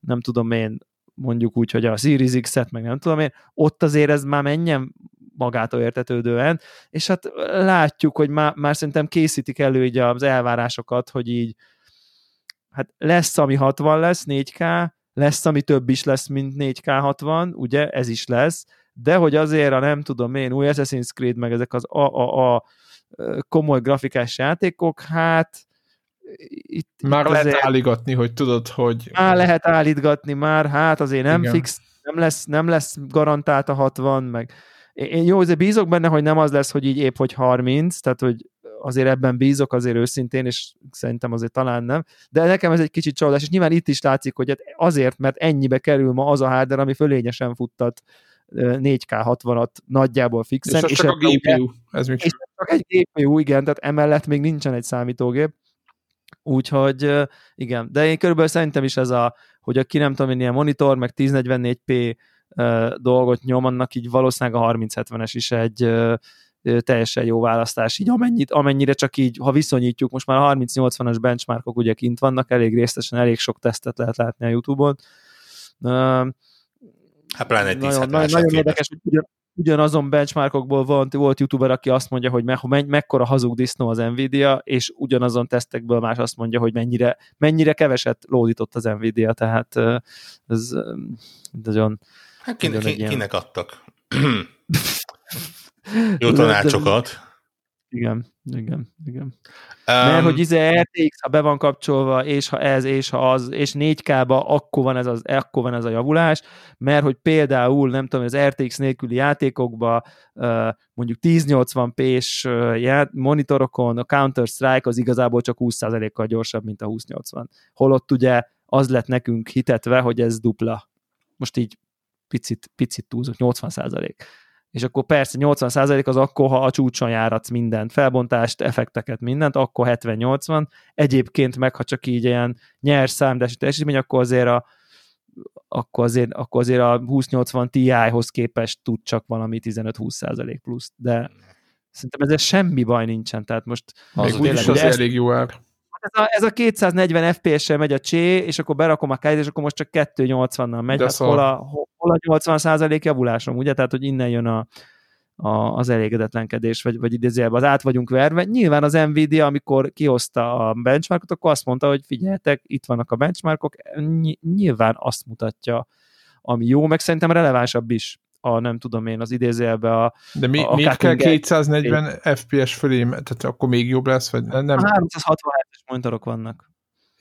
nem tudom én, mondjuk úgy, hogy a Series X-et, meg nem tudom én, ott azért ez már menjen magától értetődően, és hát látjuk, hogy már, már szerintem készítik elő így az elvárásokat, hogy így hát lesz, ami 60 lesz, 4K, lesz, ami több is lesz, mint 4K 60, ugye, ez is lesz, de hogy azért a nem tudom én, új Assassin's Creed, meg ezek az a, a, a komoly grafikás játékok, hát itt, már itt lehet azért, állítgatni, hogy tudod, hogy... Már lehet állítgatni, már hát azért nem Igen. fix, nem lesz, nem lesz garantált a 60, meg én jó, azért bízok benne, hogy nem az lesz, hogy így épp, hogy 30, tehát hogy azért ebben bízok azért őszintén, és szerintem azért talán nem, de nekem ez egy kicsit csalódás, és nyilván itt is látszik, hogy hát azért, mert ennyibe kerül ma az a hardware, ami fölényesen futtat 4K 60-at nagyjából fixen. És, és csak a GPU. Ez még és csak egy GPU, igen, tehát emellett még nincsen egy számítógép. Úgyhogy igen, de én körülbelül szerintem is ez a, hogy aki nem tudom, ilyen monitor, meg 1044p dolgot nyom, annak így valószínűleg a 3070-es is egy teljesen jó választás, így amennyit, amennyire csak így, ha viszonyítjuk, most már a 3080-as benchmarkok ugye kint vannak, elég részesen, elég sok tesztet lehet látni a Youtube-on. Hát pláne egy nagyon, nagyon, nagyon érdekes, hogy ugyanazon benchmarkokból volt, volt youtuber, aki azt mondja, hogy me, me, mekkora hazug disznó az Nvidia, és ugyanazon tesztekből más azt mondja, hogy mennyire, mennyire keveset lódított az Nvidia, tehát ez nagyon... Hát kinek, nagyon kinek adtak? Jó tanácsokat. Igen, igen, igen. Um, Mert hogy izé RTX, ha be van kapcsolva, és ha ez, és ha az, és 4K-ba, akkor van ez, az, akkor van ez a javulás, mert hogy például, nem tudom, az RTX nélküli játékokba mondjuk 1080p-s monitorokon a Counter-Strike az igazából csak 20%-kal gyorsabb, mint a 2080. Holott ugye az lett nekünk hitetve, hogy ez dupla. Most így picit, picit túlzok, 80 és akkor persze 80% az akkor, ha a csúcson járatsz mindent, felbontást, effekteket, mindent, akkor 70-80, egyébként meg, ha csak így ilyen nyers számítási teljesítmény, akkor azért a, akkor azért, akkor azért a 2080 Ti-hoz képest tud csak valami 15-20% plusz, de szerintem ezzel semmi baj nincsen, tehát most... Az Még úgyis az elég jó ár. Ez a, ez a 240 FPS-sel megy a csé, és akkor berakom a kájt, és akkor most csak 280-nal megy, hát hol a, hol a 80% javulásom, ugye? Tehát, hogy innen jön a, a, az elégedetlenkedés, vagy, vagy idézőjelben az át vagyunk verve. Nyilván az Nvidia, amikor kihozta a benchmarkot, akkor azt mondta, hogy figyeljetek, itt vannak a benchmarkok, nyilván azt mutatja, ami jó, meg szerintem relevánsabb is a nem tudom én, az idézőjelbe a... De mi, a, miért kell 240 FPS fölé, tehát akkor még jobb lesz, vagy nem? A 367-es monitorok vannak.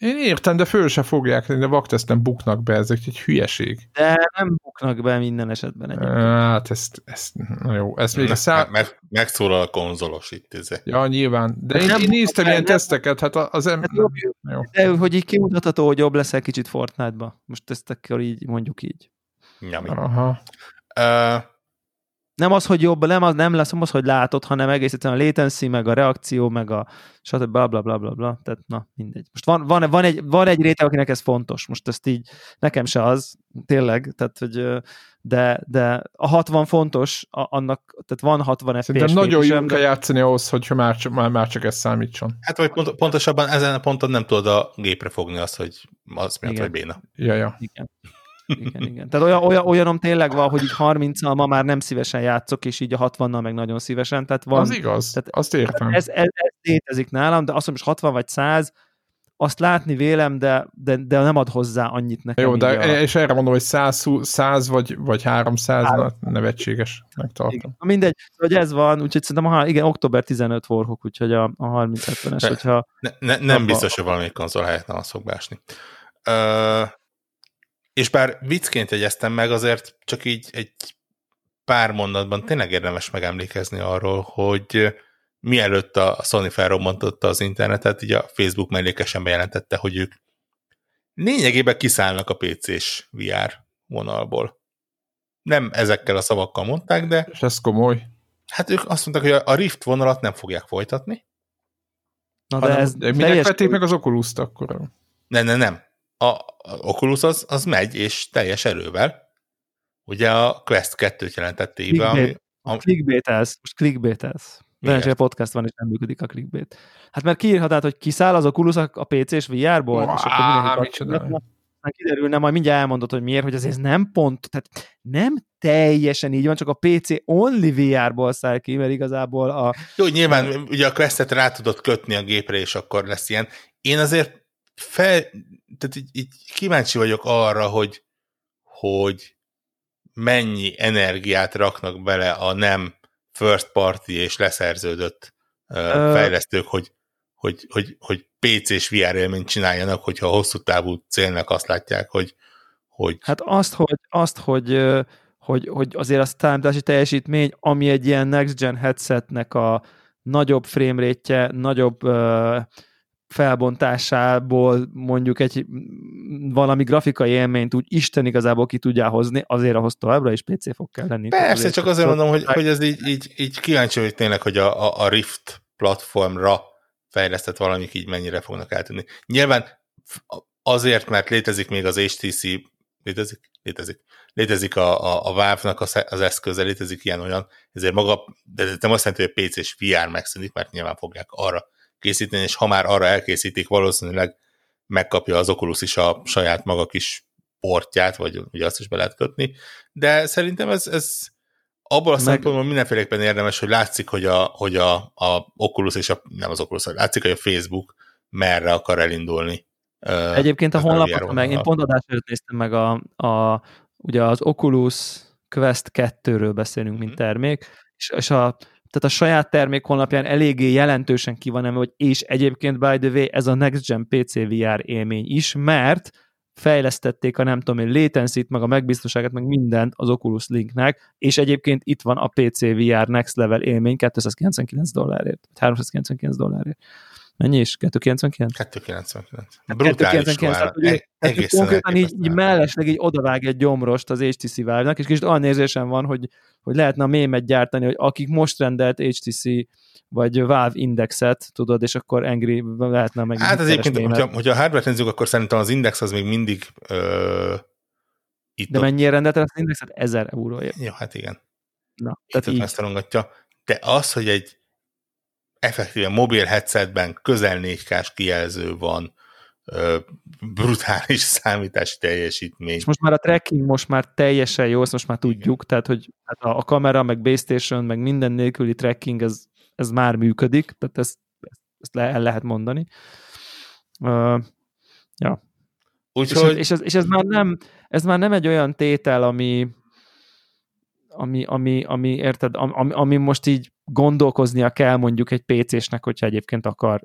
Én értem, de föl se fogják, de vakteszten buknak be, ezek egy hülyeség. De nem buknak be minden esetben egyébként. Hát ezt, ezt na jó, ezt még a szá... Meg, megszólal a konzolos itt, ez. Ja, nyilván. De én, én néztem ilyen teszteket, hát az em... Hát jobb, jó. De hogy így kimutatható, hogy jobb leszel kicsit Fortnite-ba. Most ezt akkor így mondjuk így. Nyami. Aha. Uh, nem az, hogy jobb, nem, az, nem lesz az, hogy látod, hanem egész egyszerűen a latency, meg a reakció, meg a stb. bla bla bla bla bla. Tehát na, mindegy. Most van, van, van, egy, van egy réteg, akinek ez fontos. Most ezt így, nekem se az, tényleg, tehát, hogy de, de a 60 fontos, a, annak, tehát van 60 FPS. Szerintem nagyon jó kell játszani ahhoz, hogyha már, már, már csak ez számítson. Hát vagy pont, pontosabban ezen a ponton nem tudod a gépre fogni azt, hogy az miatt vagy béna. Ja, ja. Igen igen, igen. Tehát olyan, olyan, olyanom tényleg van, hogy így 30 ma már nem szívesen játszok, és így a 60-nal meg nagyon szívesen. Tehát van, az igaz, tehát azt értem. Ez, ez, ez létezik nálam, de azt mondom, 60 vagy 100, azt látni vélem, de, de, de nem ad hozzá annyit nekem. Jó, de a... és erre mondom, hogy 100, 100 vagy, vagy 300 Három. nevetséges megtartom. Igen. Mindegy, hogy ez van, úgyhogy szerintem, ha, igen, október 15 forhok, úgyhogy a, a 30-70-es, hogyha... Ne, ne, nem abba... biztos, hogy valamelyik konzol helyett nem az fog básni. Uh, és bár viccként jegyeztem meg, azért csak így egy pár mondatban tényleg érdemes megemlékezni arról, hogy mielőtt a Sony felrobbantotta az internetet, így a Facebook mellékesen bejelentette, hogy ők lényegében kiszállnak a PC-s VR vonalból. Nem ezekkel a szavakkal mondták, de És ez komoly. hát ők azt mondták, hogy a Rift vonalat nem fogják folytatni. Na de ez minek teljes- vették meg az oculus akkor? Nem, nem, nem. A, a Oculus az, az megy, és teljes erővel. Ugye a Quest 2-t jelentették be, ami, Clickbait. ami Clickbaitelsz, most clickbaitelsz. Szerencsére podcast van, és nem működik a clickbait. Hát mert kiírhatnád, hogy kiszáll az Oculus a a PC-s VR-ból, és akkor mindenki kiderülne, majd mindjárt elmondod, hogy miért, hogy azért nem pont, tehát nem teljesen így van, csak a PC only VR-ból száll ki, mert igazából a, Jó, nyilván ugye a Questet rá tudod kötni a gépre, és akkor lesz ilyen. Én azért fel, tehát így, így kíváncsi vagyok arra, hogy, hogy mennyi energiát raknak bele a nem first party és leszerződött uh, fejlesztők, hogy, hogy, hogy, hogy PC-s VR élményt csináljanak, hogyha a hosszú távú célnak azt látják, hogy, hogy hát azt, hogy, azt, hogy, hogy, hogy azért a számítási teljesítmény, ami egy ilyen next gen headsetnek a nagyobb framerate nagyobb ö, felbontásából mondjuk egy valami grafikai élményt úgy Isten igazából ki tudja hozni, azért ahhoz továbbra is PC fog kell lenni. Persze, csak azért mondom, hogy, hogy ez így, így, így kíváncsi vagyok tényleg, hogy a, a, a Rift platformra fejlesztett valamik így mennyire fognak eltűnni. Nyilván azért, mert létezik még az HTC, létezik? Létezik. Létezik a, a, a Valve-nak az, eszköze, létezik ilyen-olyan, ezért maga, de nem azt jelenti, hogy a PC-s VR megszűnik, mert nyilván fogják arra készíteni, és ha már arra elkészítik, valószínűleg megkapja az Oculus is a saját maga kis portját, vagy ugye azt is be lehet kötni, de szerintem ez, ez abból a Meg- szempontból mindenféleképpen érdemes, hogy látszik, hogy a, hogy a, a Oculus és a, nem az Oculus, látszik, hogy a Facebook merre akar elindulni. Egyébként a honlapon meg, én pont adás előtt néztem meg a, a ugye az Oculus Quest 2-ről beszélünk, mint Mhm. termék, és, és a, tehát a saját termék honlapján eléggé jelentősen ki van hogy és egyébként by the way, ez a Next Gen PC VR élmény is, mert fejlesztették a nem tudom én latency meg a megbiztonságot, meg mindent az Oculus Linknek, és egyébként itt van a PC VR Next Level élmény 299 dollárért, vagy 399 dollárért. Mennyi is? 299? 299. Hát Brutális 299, ára. tehát E- Egészen konkrétan így, mellesleg így odavág egy gyomrost az HTC Vive-nak, és kicsit olyan érzésem van, hogy, hogy lehetne a mémet gyártani, hogy akik most rendelt HTC vagy Valve indexet, tudod, és akkor Angry lehetne meg Hát az egyébként, hogyha, hogyha a hardware nézzük, akkor szerintem az index az még mindig ö, itt De mennyire rendelte az indexet? 1000 euróért. Jó, hát igen. Na, Itt tehát így. De az, hogy egy effektíven mobil headsetben közel 4K-s kijelző van, brutális számítási teljesítmény. És most már a tracking most már teljesen jó, ezt most már tudjuk, tehát hogy hát a, a kamera, meg base station, meg minden nélküli tracking, ez, ez már működik, tehát ezt, ezt le, el lehet mondani. Uh, ja. És, ez, Úgyhogy és, ez, és ez, már nem, ez már nem egy olyan tétel, ami ami, ami, ami érted, ami, ami most így gondolkoznia kell mondjuk egy PC-snek, hogyha egyébként akar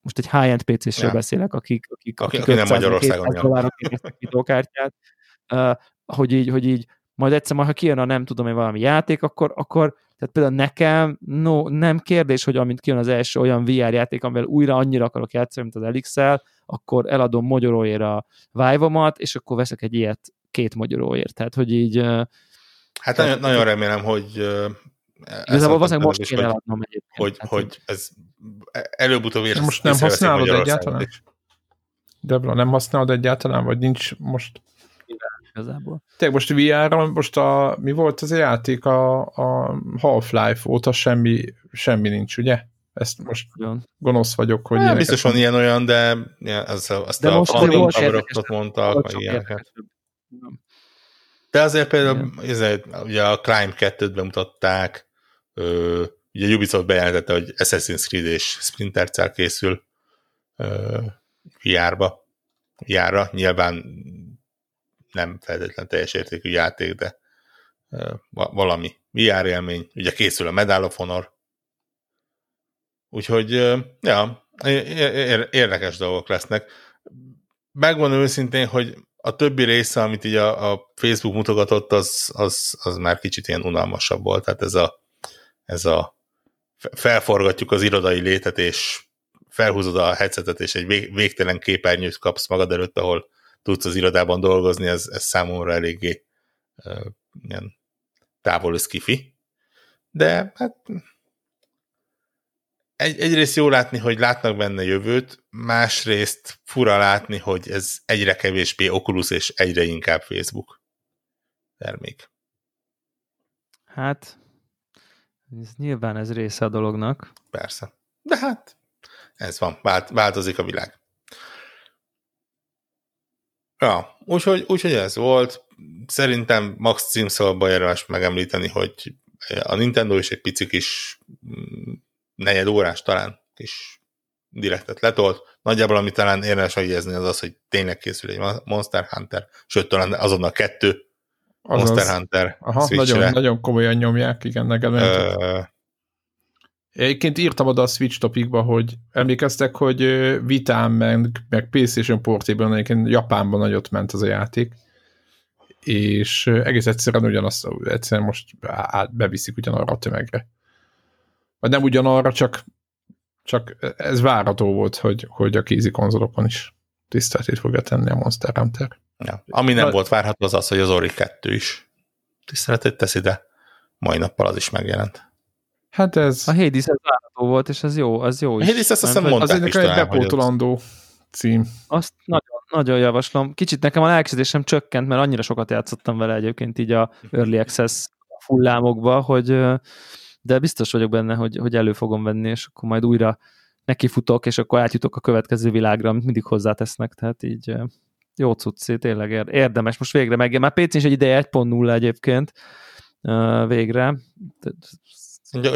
most egy high-end PC-sről Ja. beszélek, akik, akik, Aki- akik aki nem 500 Magyarországon 200 jön. dollárokért vesznek videókártyát, uh, hogy így, hogy így majd egyszer, majd ha kijön a nem tudom én valami játék, akkor, akkor tehát például nekem no, nem kérdés, hogy amint kijön az első olyan VR játék, amivel újra annyira akarok játszani, mint az elix akkor eladom magyaróért a Vive-omat, és akkor veszek egy ilyet két magyaróért. Tehát, hogy így hát nagyon, nagyon remélem, hogy igazából valószínűleg most kéne hogy, eladnom egyébként. hogy, Tehát, hogy ez előbb-utóbb ér, Most nem használod egyáltalán? is. Debra, nem használod egyáltalán, vagy nincs most... igazából. Tényleg most VR-ra, most a, mi volt az a játék, a, a Half-Life óta semmi, semmi nincs, ugye? Ezt most Nagyon. gonosz vagyok, hogy Hát, ilyeneket biztos van ilyen-olyan, de ja, az, azt De a most Phantom érdekes- mondtak, meg ilyeneket. De azért például ezért, ugye a Crime 2-t bemutatták, ö, ugye Ubisoft bejelentette, hogy Assassin's Creed és Splinter Cell készül ö, VR-ba, VR-ra. Nyilván nem feltétlen teljes értékű játék, de ö, va- valami VR élmény. Ugye készül a Medal of Honor. Úgyhogy, ö, ja, érdekes dolgok lesznek. Megmondom őszintén, hogy a többi része, amit így a, a Facebook mutogatott, az, az, az már kicsit ilyen unalmasabb volt. Tehát ez a, ez a felforgatjuk az irodai létet, és felhúzod a headsetet, és egy végtelen képernyőt kapsz magad előtt, ahol tudsz az irodában dolgozni, ez, ez számomra eléggé uh, ilyen távol kifi. De hát egy, egyrészt jó látni, hogy látnak benne jövőt, másrészt fura látni, hogy ez egyre kevésbé Oculus és egyre inkább Facebook termék. Hát, ez nyilván ez része a dolognak. Persze. De hát, ez van, vált, változik a világ. Ja, úgyhogy, úgyhogy ez volt. Szerintem Max címszalba érdemes megemlíteni, hogy a Nintendo is egy pici kis mm, negyed órás talán kis direktet letolt. Nagyjából, amit talán érdemes megjegyezni, az az, hogy tényleg készül egy Monster Hunter, sőt, talán azonnal kettő Azaz. Monster Hunter Aha, nagyon, nagyon komolyan nyomják, igen, nekem Ö... Egyébként írtam oda a Switch topikba, hogy emlékeztek, hogy Vitán meg, meg PlayStation Portable egyébként Japánban nagyot ment az a játék, és egész egyszerűen ugyanazt, egyszerűen most át, beviszik ugyanarra a tömegre. Vagy nem ugyanarra, csak, csak ez várható volt, hogy, hogy a kézi konzolokon is tiszteltét fogja tenni a Monster Hunter. Ja. Ami nem a... volt várható, az az, hogy az Ori 2 is tiszteletét teszi, de mai nappal az is megjelent. Hát ez... A Hades ez várható volt, és ez jó, az jó is. A Hades ezt azt hiszem mondták Az egy bepótolandó cím. Azt nagyon, nagyon javaslom. Kicsit nekem a lelkesedésem csökkent, mert annyira sokat játszottam vele egyébként így a Early Access hullámokba, hogy de biztos vagyok benne, hogy, hogy elő fogom venni, és akkor majd újra nekifutok, és akkor átjutok a következő világra, amit mindig hozzátesznek, tehát így jó cucci, tényleg érdemes. Most végre meg, már PC is egy ideje 1.0 egyébként végre.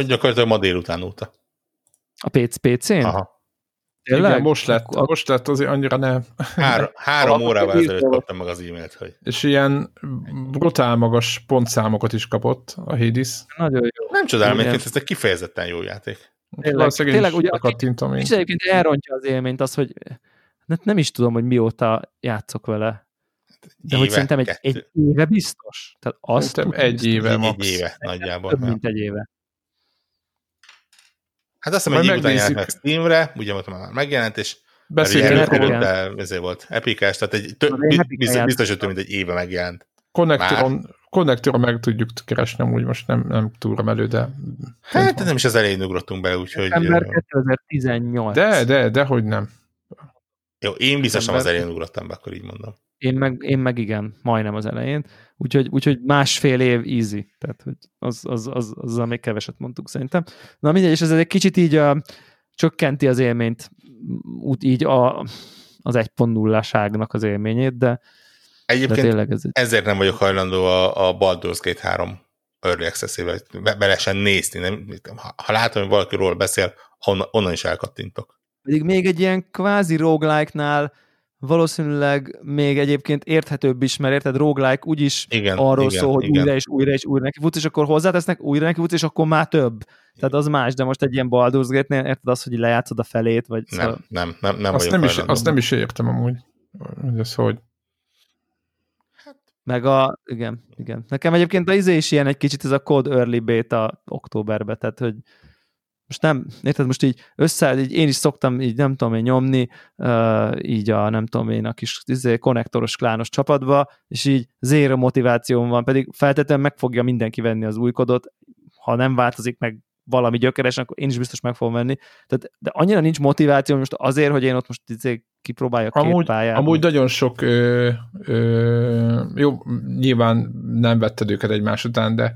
Gyakorlatilag ma délután óta. A PC, PC-n? Aha. Tényleg? Igen, most lett, akkor... most lett azért annyira nem. Három, három órával ezelőtt kaptam meg az e-mailt, hogy... És ilyen brutál magas pontszámokat is kapott a Hades. Nagyon jó. Nem csodálom, mert ez egy kifejezetten jó játék. Tényleg, tényleg ugye, kattintom én. És egyébként elrontja az élményt az, hogy nem is tudom, hogy mióta játszok vele. De éve, hogy szerintem egy, egy éve biztos. Tehát azt egy éve max. Egy éve nagyjából. Több, mint egy éve. Hát azt hiszem, hogy után jelent meg Steamre, ugye mondtam, már megjelent, és Beszélünk róla. De ezért volt epikás, tehát egy, tö, biztos, biztos, hogy több mint egy éve megjelent. Konnektoron, konnektoron meg tudjuk keresni, úgy most nem, nem túlra elő, de... Hát nem is az elején ugrottunk be, úgyhogy... Ember 2018. De, de, de, hogy nem. Jó, én biztosan az elején ugrottam be, akkor így mondom. Én meg, én meg igen, majdnem az elején. Úgyhogy, úgyhogy másfél év easy. Tehát hogy az, az, az, az, az még keveset mondtuk szerintem. Na mindegy, és ez egy kicsit így a, csökkenti az élményt, úgy így a, az 1.0-ságnak az élményét, de, Egyébként de tényleg ez ezért nem vagyok hajlandó a, a Baldur's Gate 3 Early Access-ével be, nézni. Nem, ha, látom, hogy valaki róla beszél, onnan, onnan is elkattintok. Pedig még egy ilyen kvázi roguelike-nál valószínűleg még egyébként érthetőbb is, mert érted, roguelike úgyis igen, arról igen, szól, hogy igen. újra és újra és újra neki futsz, és akkor hozzátesznek, újra neki futsz, és akkor már több. Tehát az más, de most egy ilyen Baldur's Gate-nél érted az, hogy lejátszod a felét, vagy... Nem, szóval... nem, nem, nem azt nem, is, azt nem is értem amúgy, hogy ez hogy. Meg a, igen, igen. Nekem egyébként az izé is ilyen egy kicsit ez a Code Early Beta októberben, tehát hogy most nem, érted, most így össze, így én is szoktam így nem tudom én nyomni, uh, így a nem tudom én a kis izé, konnektoros klános csapatba, és így zéro motivációm van, pedig feltétlenül meg fogja mindenki venni az új kodot, ha nem változik meg valami gyökeres, akkor én is biztos meg fogom venni. Tehát, de annyira nincs motiváció most azért, hogy én ott most izé kipróbáljak amúgy, két pályát. Amúgy nagyon sok, ö, ö, jó, nyilván nem vetted őket egymás után, de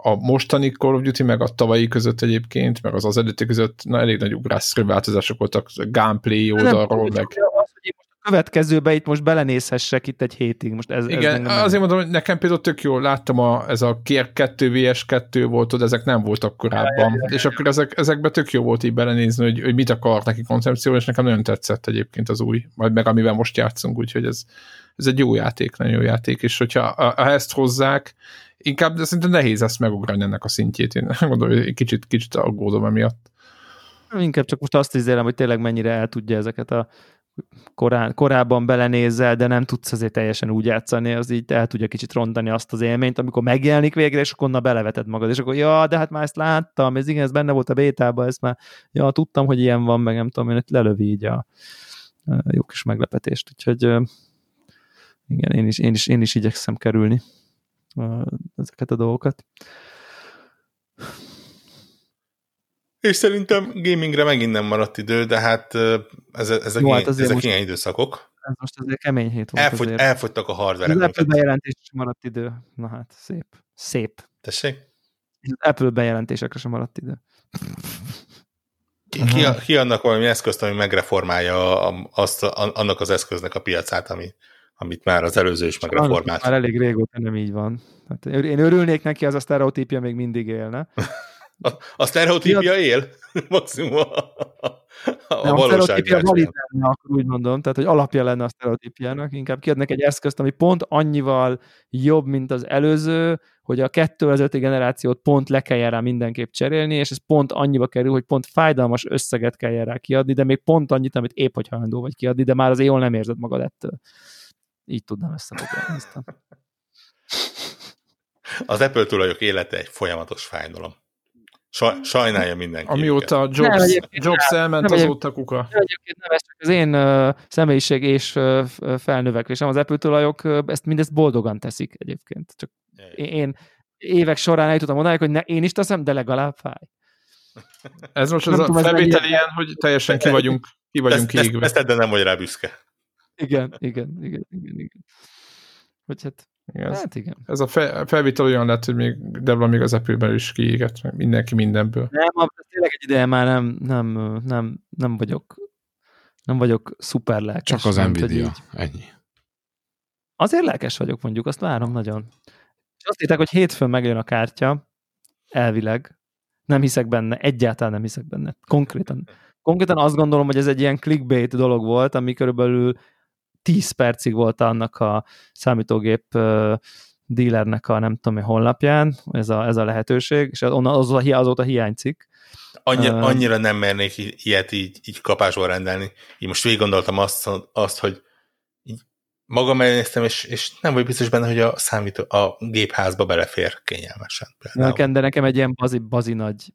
a mostani Call of Duty, meg a tavalyi között egyébként, meg az az előtti között na, elég nagy ugrásszerű változások voltak gameplay oldalról, meg... Az, hogy most a következőbe itt most belenézhessek itt egy hétig. Most ez, Igen, ez azért mondom, hogy nekem például tök jó, láttam a, ez a Kér 2 vs 2 volt, de ezek nem voltak korábban, ja, ja, ja, és akkor ezek, ezekbe tök jó volt így belenézni, hogy, hogy mit akar neki koncepció, és nekem nagyon tetszett egyébként az új, majd meg amivel most játszunk, úgyhogy ez, ez egy jó játék, nagyon jó játék, és hogyha ha ezt hozzák, inkább szerintem nehéz ezt megugrani ennek a szintjét. Én gondolom, hogy kicsit, kicsit aggódom emiatt. Inkább csak most azt izélem, hogy tényleg mennyire el tudja ezeket a korán, korábban belenézel, de nem tudsz azért teljesen úgy játszani, az így el tudja kicsit rontani azt az élményt, amikor megjelenik végre, és akkor onnan beleveted magad, és akkor ja, de hát már ezt láttam, ez igen, ez benne volt a bétában, ezt már, ja, tudtam, hogy ilyen van, meg nem tudom, én lelövi így a, a jó kis meglepetést, úgyhogy igen, én is, én is, én is igyekszem kerülni ezeket a dolgokat. És szerintem gamingre megint nem maradt idő, de hát ez, ezek, Jó, hát ezek most, ilyen időszakok. Ez most azért kemény hét volt Elfogy, azért. Elfogytak a hardware Az Apple bejelentés sem maradt idő. Na hát, szép. Szép. Tessék? Az Apple bejelentésekre sem maradt idő. Ki, ki, ki annak valami eszközt, ami megreformálja azt, annak az eszköznek a piacát, ami, amit már az előző is megreformált. Már elég régóta nem így van. Hát én örülnék neki, az a sztereotípia még mindig élne. A, a sztereotípia él? Maximum a, a, a, a sztereotípia valid lenne, akkor úgy mondom, tehát hogy alapja lenne a sztereotípiának, inkább kiadnak egy eszközt, ami pont annyival jobb, mint az előző, hogy a 2005 generációt pont le kelljen rá mindenképp cserélni, és ez pont annyiba kerül, hogy pont fájdalmas összeget kelljen rá kiadni, de még pont annyit, amit épp hogy hajlandó vagy kiadni, de már azért jól nem érzed magad ettől. Így tudnám összefoglalni. Az Apple tulajok élete egy folyamatos fájdalom. Sajnálja mindenki. Amióta őket. Jobs, nem, Jobs elment, nem, azóta kuka. Egyébként nem, ez csak az én uh, személyiség és uh, felnövekvésem. Az Apple tulajok uh, ezt mindezt boldogan teszik egyébként. Csak én évek során eljutottam odáig, hogy ne, én is teszem, de legalább fáj. Ez most az nem a felvétel ilyen, hogy teljesen ki vagyunk, ki vagyunk ezt, égve. Ezt, ezt nem vagy rá büszke. Igen, igen, igen, igen, igen. Hogy hát igen, hát igen. Ez a fe, felvétel olyan lett, hogy még Debla még az apple is kiégett, meg mindenki mindenből. Nem, tényleg egy ideje már nem, nem, nem, nem vagyok nem vagyok szuper lelkes. Csak az Nvidia, így... ennyi. Azért lelkes vagyok, mondjuk, azt várom nagyon. És azt hitták, hogy hétfőn megjön a kártya, elvileg. Nem hiszek benne, egyáltalán nem hiszek benne. Konkrétan. Konkrétan azt gondolom, hogy ez egy ilyen clickbait dolog volt, ami körülbelül 10 percig volt annak a számítógép dealernek a nem tudom honlapján ez a, ez a lehetőség, és onnan az, az, azóta hiányzik. Annyira, uh, annyira nem mernék ilyet így, így kapásból rendelni. Így most végig gondoltam azt, azt hogy így magam elnéztem, és, és nem vagy biztos benne, hogy a számító, a gépházba belefér kényelmesen. Például. De nekem egy ilyen bazi, bazi nagy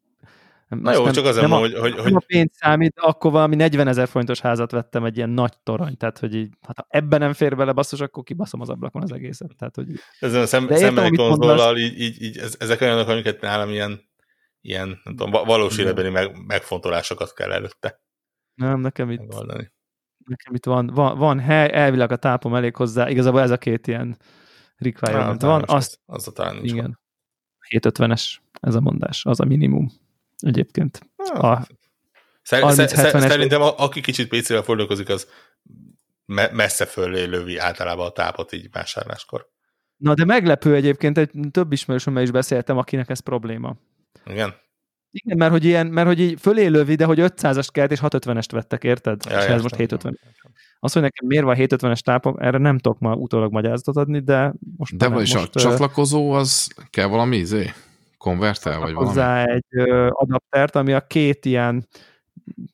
Na jó, nem, csak azért mondom, hogy, hogy, hogy... a pénz számít, akkor valami 40 ezer forintos házat vettem, egy ilyen nagy torony, tehát hogy így, hát ha ebben nem fér bele basszus, akkor kibaszom az ablakon az egészet. Tehát, hogy... Ezen a szem, szembeni konzollal így, így, így, ezek olyanok, amiket nálam ilyen, ilyen nem tudom, valós életbeni meg, megfontolásokat kell előtte. Nem, nekem itt, megoldani. nekem itt van, van, van hely, elvileg a tápom elég hozzá, igazából ez a két ilyen requirement van. Az, az a talán nincs igen. 750-es ez a mondás, az a minimum egyébként. Ah. A Szer- szerintem a, aki kicsit PC-vel fordulkozik, az me- messze fölé lövi általában a tápot így vásárláskor. Na de meglepő egyébként, egy több ismerősömmel is beszéltem, akinek ez probléma. Igen? Igen, mert hogy, ilyen, mert hogy így fölé lövi, de hogy 500-ast kelt és 650-est vettek, érted? Ja, és ez most 750. Azt, hogy nekem miért van 750-es tápom, erre nem tudok ma utólag magyarázatot adni, de most... De vagy most, a csatlakozó, az kell valami izé? Konverter, vagy valami? Hozzá egy ö, adaptert, ami a két ilyen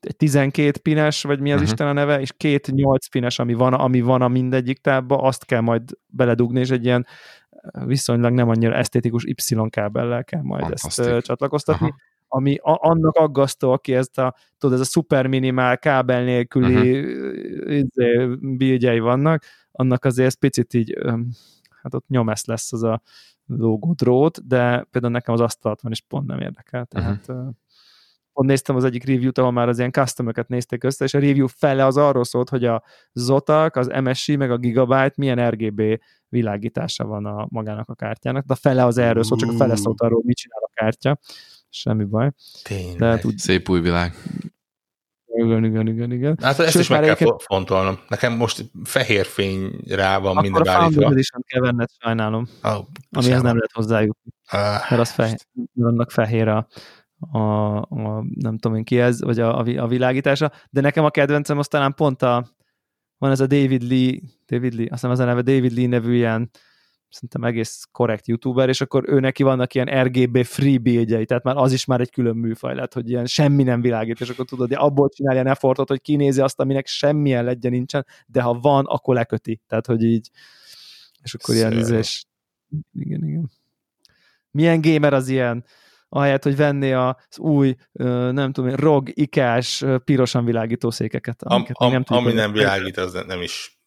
egy 12 pines, vagy mi az uh-huh. Isten a neve, és két 8 pines, ami van, ami van a mindegyik tábba, azt kell majd beledugni, és egy ilyen viszonylag nem annyira esztétikus Y kábellel kell majd ezt uh, csatlakoztatni. Aha ami a, annak aggasztó, aki ezt a, tudod, ez a szuper minimál kábel nélküli uh-huh. bildjei vannak, annak azért picit így, hát ott nyomesz lesz az a logó drót, de például nekem az asztalt van, és pont nem érdekel. Tehát uh-huh. pont néztem az egyik review-t, ahol már az ilyen custom nézték össze, és a review fele az arról szólt, hogy a Zotac, az MSI, meg a Gigabyte milyen RGB világítása van a magának a kártyának, de a fele az erről szól, csak a fele szólt arról, mit csinál a kártya. Semmi baj. Tényleg. De hát úgy, Szép új világ. Igen, igen, igen, igen. Hát ezt Sőt, is meg kell egyébként... fontolnom. Nekem most fehér fény rá van Akkor minden állítva. Akkor a is kell venned, sajnálom. Oh, amihez nem lehet hozzájutni. Ah, mert az fehér, annak fehér a, a, a, nem tudom én ki ez, vagy a, a, a világítása, de nekem a kedvencem az talán pont a, van ez a David Lee, David Lee, azt hiszem az a neve, David Lee nevű ilyen szerintem egész korrekt youtuber, és akkor ő neki vannak ilyen RGB free buildjei, tehát már az is már egy külön műfaj lett, hogy ilyen semmi nem világít, és akkor tudod, hogy abból csinálja effortot, hogy kinézi azt, aminek semmilyen legye nincsen, de ha van, akkor leköti. Tehát, hogy így, és akkor ilyen Szörnyű. ízés. Igen, igen. Milyen gamer az ilyen? ahelyett, hogy venné az új, nem tudom, ROG ikás pirosan világító székeket. Am, am, tudjuk, ami nem világít, az nem is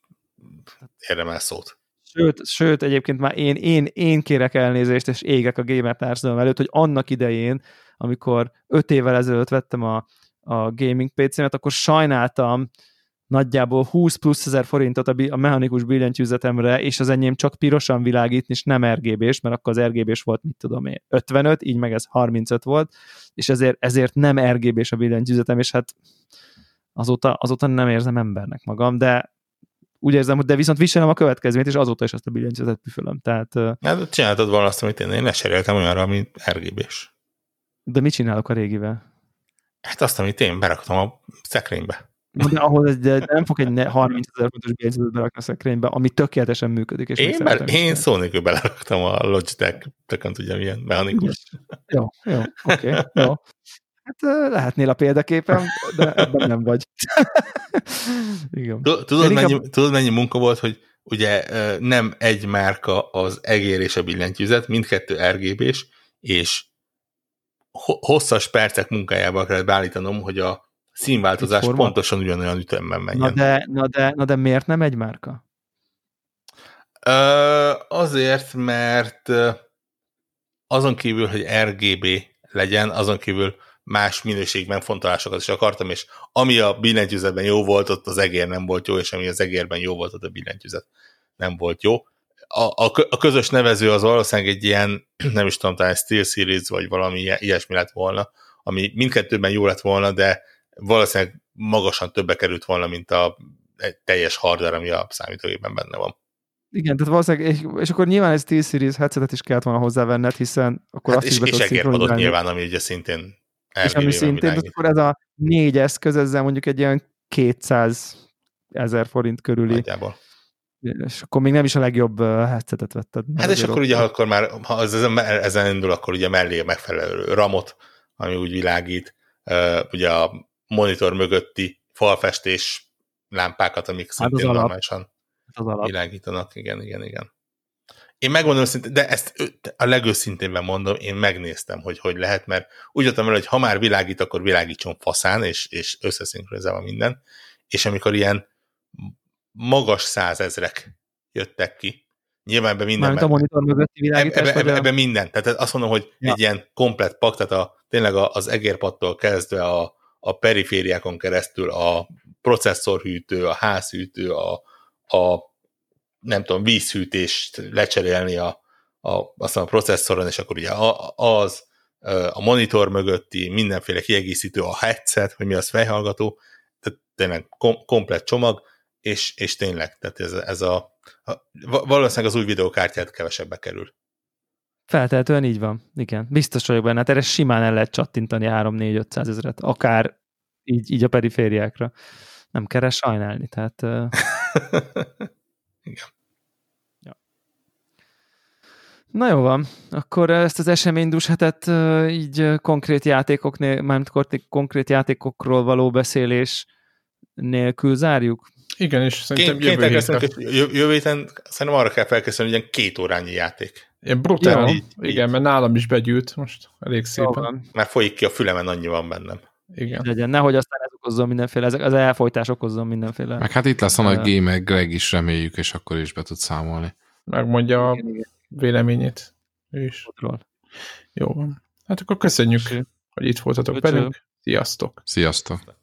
érdemel szót. Sőt, sőt, egyébként már én, én, én kérek elnézést, és égek a gamer társadalom előtt, hogy annak idején, amikor öt évvel ezelőtt vettem a, a gaming PC-met, akkor sajnáltam nagyjából 20 plusz ezer forintot a, a mechanikus billentyűzetemre, és az enyém csak pirosan világítni, és nem RGB-s, mert akkor az RGB-s volt, mit tudom én, 55, így meg ez 35 volt, és ezért, ezért nem RGB-s a billentyűzetem, és hát azóta, azóta nem érzem embernek magam, de úgy érzem, hogy de viszont viselem a következményt, és azóta is azt a billentyűzetet püfölöm. Tehát, Hát csináltad volna azt, amit én, én leseréltem olyanra, ami RGB-s. de mit csinálok a régivel? Hát azt, amit én beraktam a szekrénybe. De ahhoz egy, de nem fog egy ne- 30 ezer fontos billentyűzetet berakni a szekrénybe, ami tökéletesen működik. És Én, be, én szó nélkül beleraktam a Logitech, tökön tudja milyen mechanikus. Jó, jó, oké, okay, jó. Hát lehetnél a példaképen, de ebben nem vagy. Igen. Tu- Tudod, Én mennyi, tudod, mennyi munka volt, hogy ugye nem egy márka az egér és a billentyűzet, mindkettő RGB-s, és ho- hosszas percek munkájába kellett beállítanom, hogy a színváltozás pontosan ugyanolyan ütemben Na menjen. de, na, de, na de miért nem egy márka? Ö, azért, mert azon kívül, hogy RGB legyen, azon kívül más minőségben fontolásokat is akartam, és ami a billentyűzetben jó volt, ott az egér nem volt jó, és ami az egérben jó volt, ott a billentyűzet nem volt jó. A, a, a közös nevező az valószínűleg egy ilyen, nem is tudom, talán Steel Series, vagy valami ilyesmi lett volna, ami mindkettőben jó lett volna, de valószínűleg magasan többe került volna, mint a egy teljes hardware, ami a számítógépben benne van. Igen, tehát valószínűleg, és, és akkor nyilván egy SteelSeries headsetet is kellett volna hozzávenned, hiszen akkor Hát azt és, is és egérpadot nyilván, ami ugye szintén És ami szintén, világít. akkor ez a négy eszköz, ezzel mondjuk egy ilyen 200 ezer forint körüli, Nagyjából. és akkor még nem is a legjobb headsetet vetted. Hát és akkor ugye, akkor már, ha az ezen, ezen indul, akkor ugye mellé a megfelelő ramot, ami úgy világít, ugye a monitor mögötti falfestés lámpákat, amik Hát szintén az normálisan az alap. világítanak. Igen, igen, igen. Én megmondom szintén, de ezt a legőszintébben mondom, én megnéztem, hogy hogy lehet, mert úgy jöttem vele, hogy ha már világít, akkor világítson faszán, és, és összeszinkronizálva minden, és amikor ilyen magas százezrek jöttek ki, nyilván ebben minden Mármint a monitor mögötti világítás, Ebben ebbe, a- ebbe minden. Tehát azt mondom, hogy Ja. egy ilyen komplet pak, tehát a, tényleg az egérpattól kezdve a, a perifériákon keresztül a processzorhűtő, a házhűtő, a, a nem tudom, vízhűtést lecserélni a, a, aztán a processzoron, és akkor ugye az, a monitor mögötti mindenféle kiegészítő, a headset, hogy mi az fejhallgató, tehát tényleg kom, komplet csomag, és, és tényleg, tehát ez, ez a, a va- valószínűleg az új videókártyát kevesebbe kerül. Feltehetően így van. Igen, biztos vagyok benne. Hát erre simán el lehet csattintani 3-4-500 ezeret, akár így, így a perifériákra. Nem kell sajnálni, tehát... Igen. Na jó van, akkor ezt az eseménydús hetet ö, így ö, konkrét játékoknél, mármint konkrét játékokról való beszélés nélkül zárjuk. Igen, és szerintem Ként, jövő héten. jövő héten szerintem arra kell felkészülni, hogy ilyen két órányi játék. Ilyen brutál. Így- Igen, így. mert nálam is begyűlt most elég szépen. Már folyik ki a fülemen, annyi van bennem. Igen. Legyen, nehogy aztán ez okozzon mindenféle, ezek az elfolytás okozzon mindenféle. Meg hát itt lesz a nagy Ö. gamer Greg is reméljük, és akkor is be tud számolni. Megmondja a Igen, igen, véleményét. Ő is. ról. Jó van. Hát akkor köszönjük, Köszi. hogy itt voltatok Köszönöm. velünk. Sziasztok! Sziasztok!